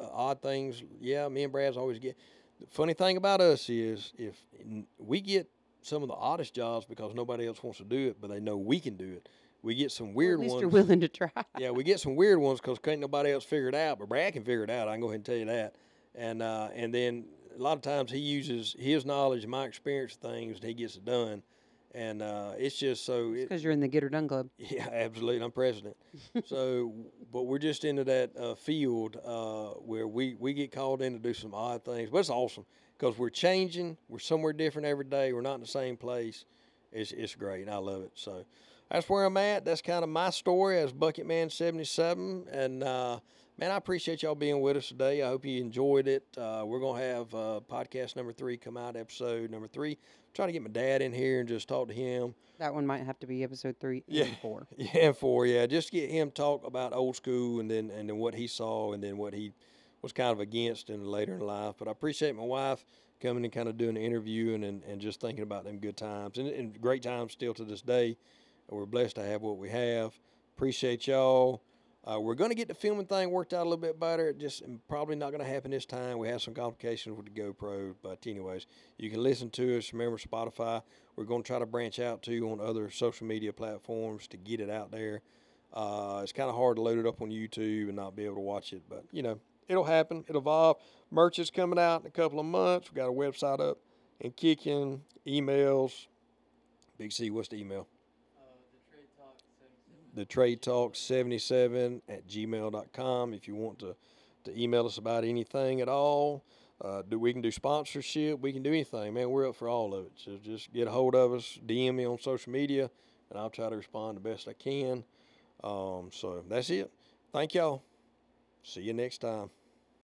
uh, odd things? Yeah, me and Brad's always get. The funny thing about us is if we get some of the oddest jobs because nobody else wants to do it, but they know we can do it. We get some or weird at least ones you're willing to try yeah, we get some weird ones because can't nobody else figure it out. But Brad can figure it out. I can go ahead and tell you that. And uh, and then a lot of times he uses his knowledge and my experience of things, and he gets it done. And uh, it's just so. It, because you're in the get her done club yeah, absolutely. I'm president. so, but we're just into that uh, field uh, where we, we get called in to do some odd things. But it's awesome because we're changing. We're somewhere different every day. We're not in the same place. It's, it's great. And I love it. So that's where I'm at. That's kind of my story as Bucket Man 77. And uh, man, I appreciate y'all being with us today. I hope you enjoyed it. Uh, we're going to have uh, podcast number three come out, episode number three. Trying to get my dad in here and just talk to him. that one might have to be episode three Yeah. and four Yeah, four. Yeah, just get him talk about old school and then and then what he saw and then what he was kind of against in later in life. But I appreciate my wife coming and kind of doing the interview and, and, and just thinking about them good times and, and great times still to this day. We're blessed to have what we have. Appreciate y'all. Uh, we're going to get the filming thing worked out a little bit better. Just mm, probably not going to happen this time. We have some complications with the GoPro, but anyways, you can listen to us. Remember Spotify. We're going to try to branch out too on other social media platforms to get it out there. Uh, it's kind of hard to load it up on YouTube and not be able to watch it, but you know it'll happen. It'll evolve. Merch is coming out in a couple of months. We got a website up and kicking. Emails. Big C, what's the email? The trade talk 77 at gmail.com if you want to, to email us about anything at all. Uh, do we can do sponsorship. We can do anything man. We're up for all of it. So just get a hold of us dm me on social media and i'll try to respond the best i can. Um, so that's it. Thank y'all. See you next time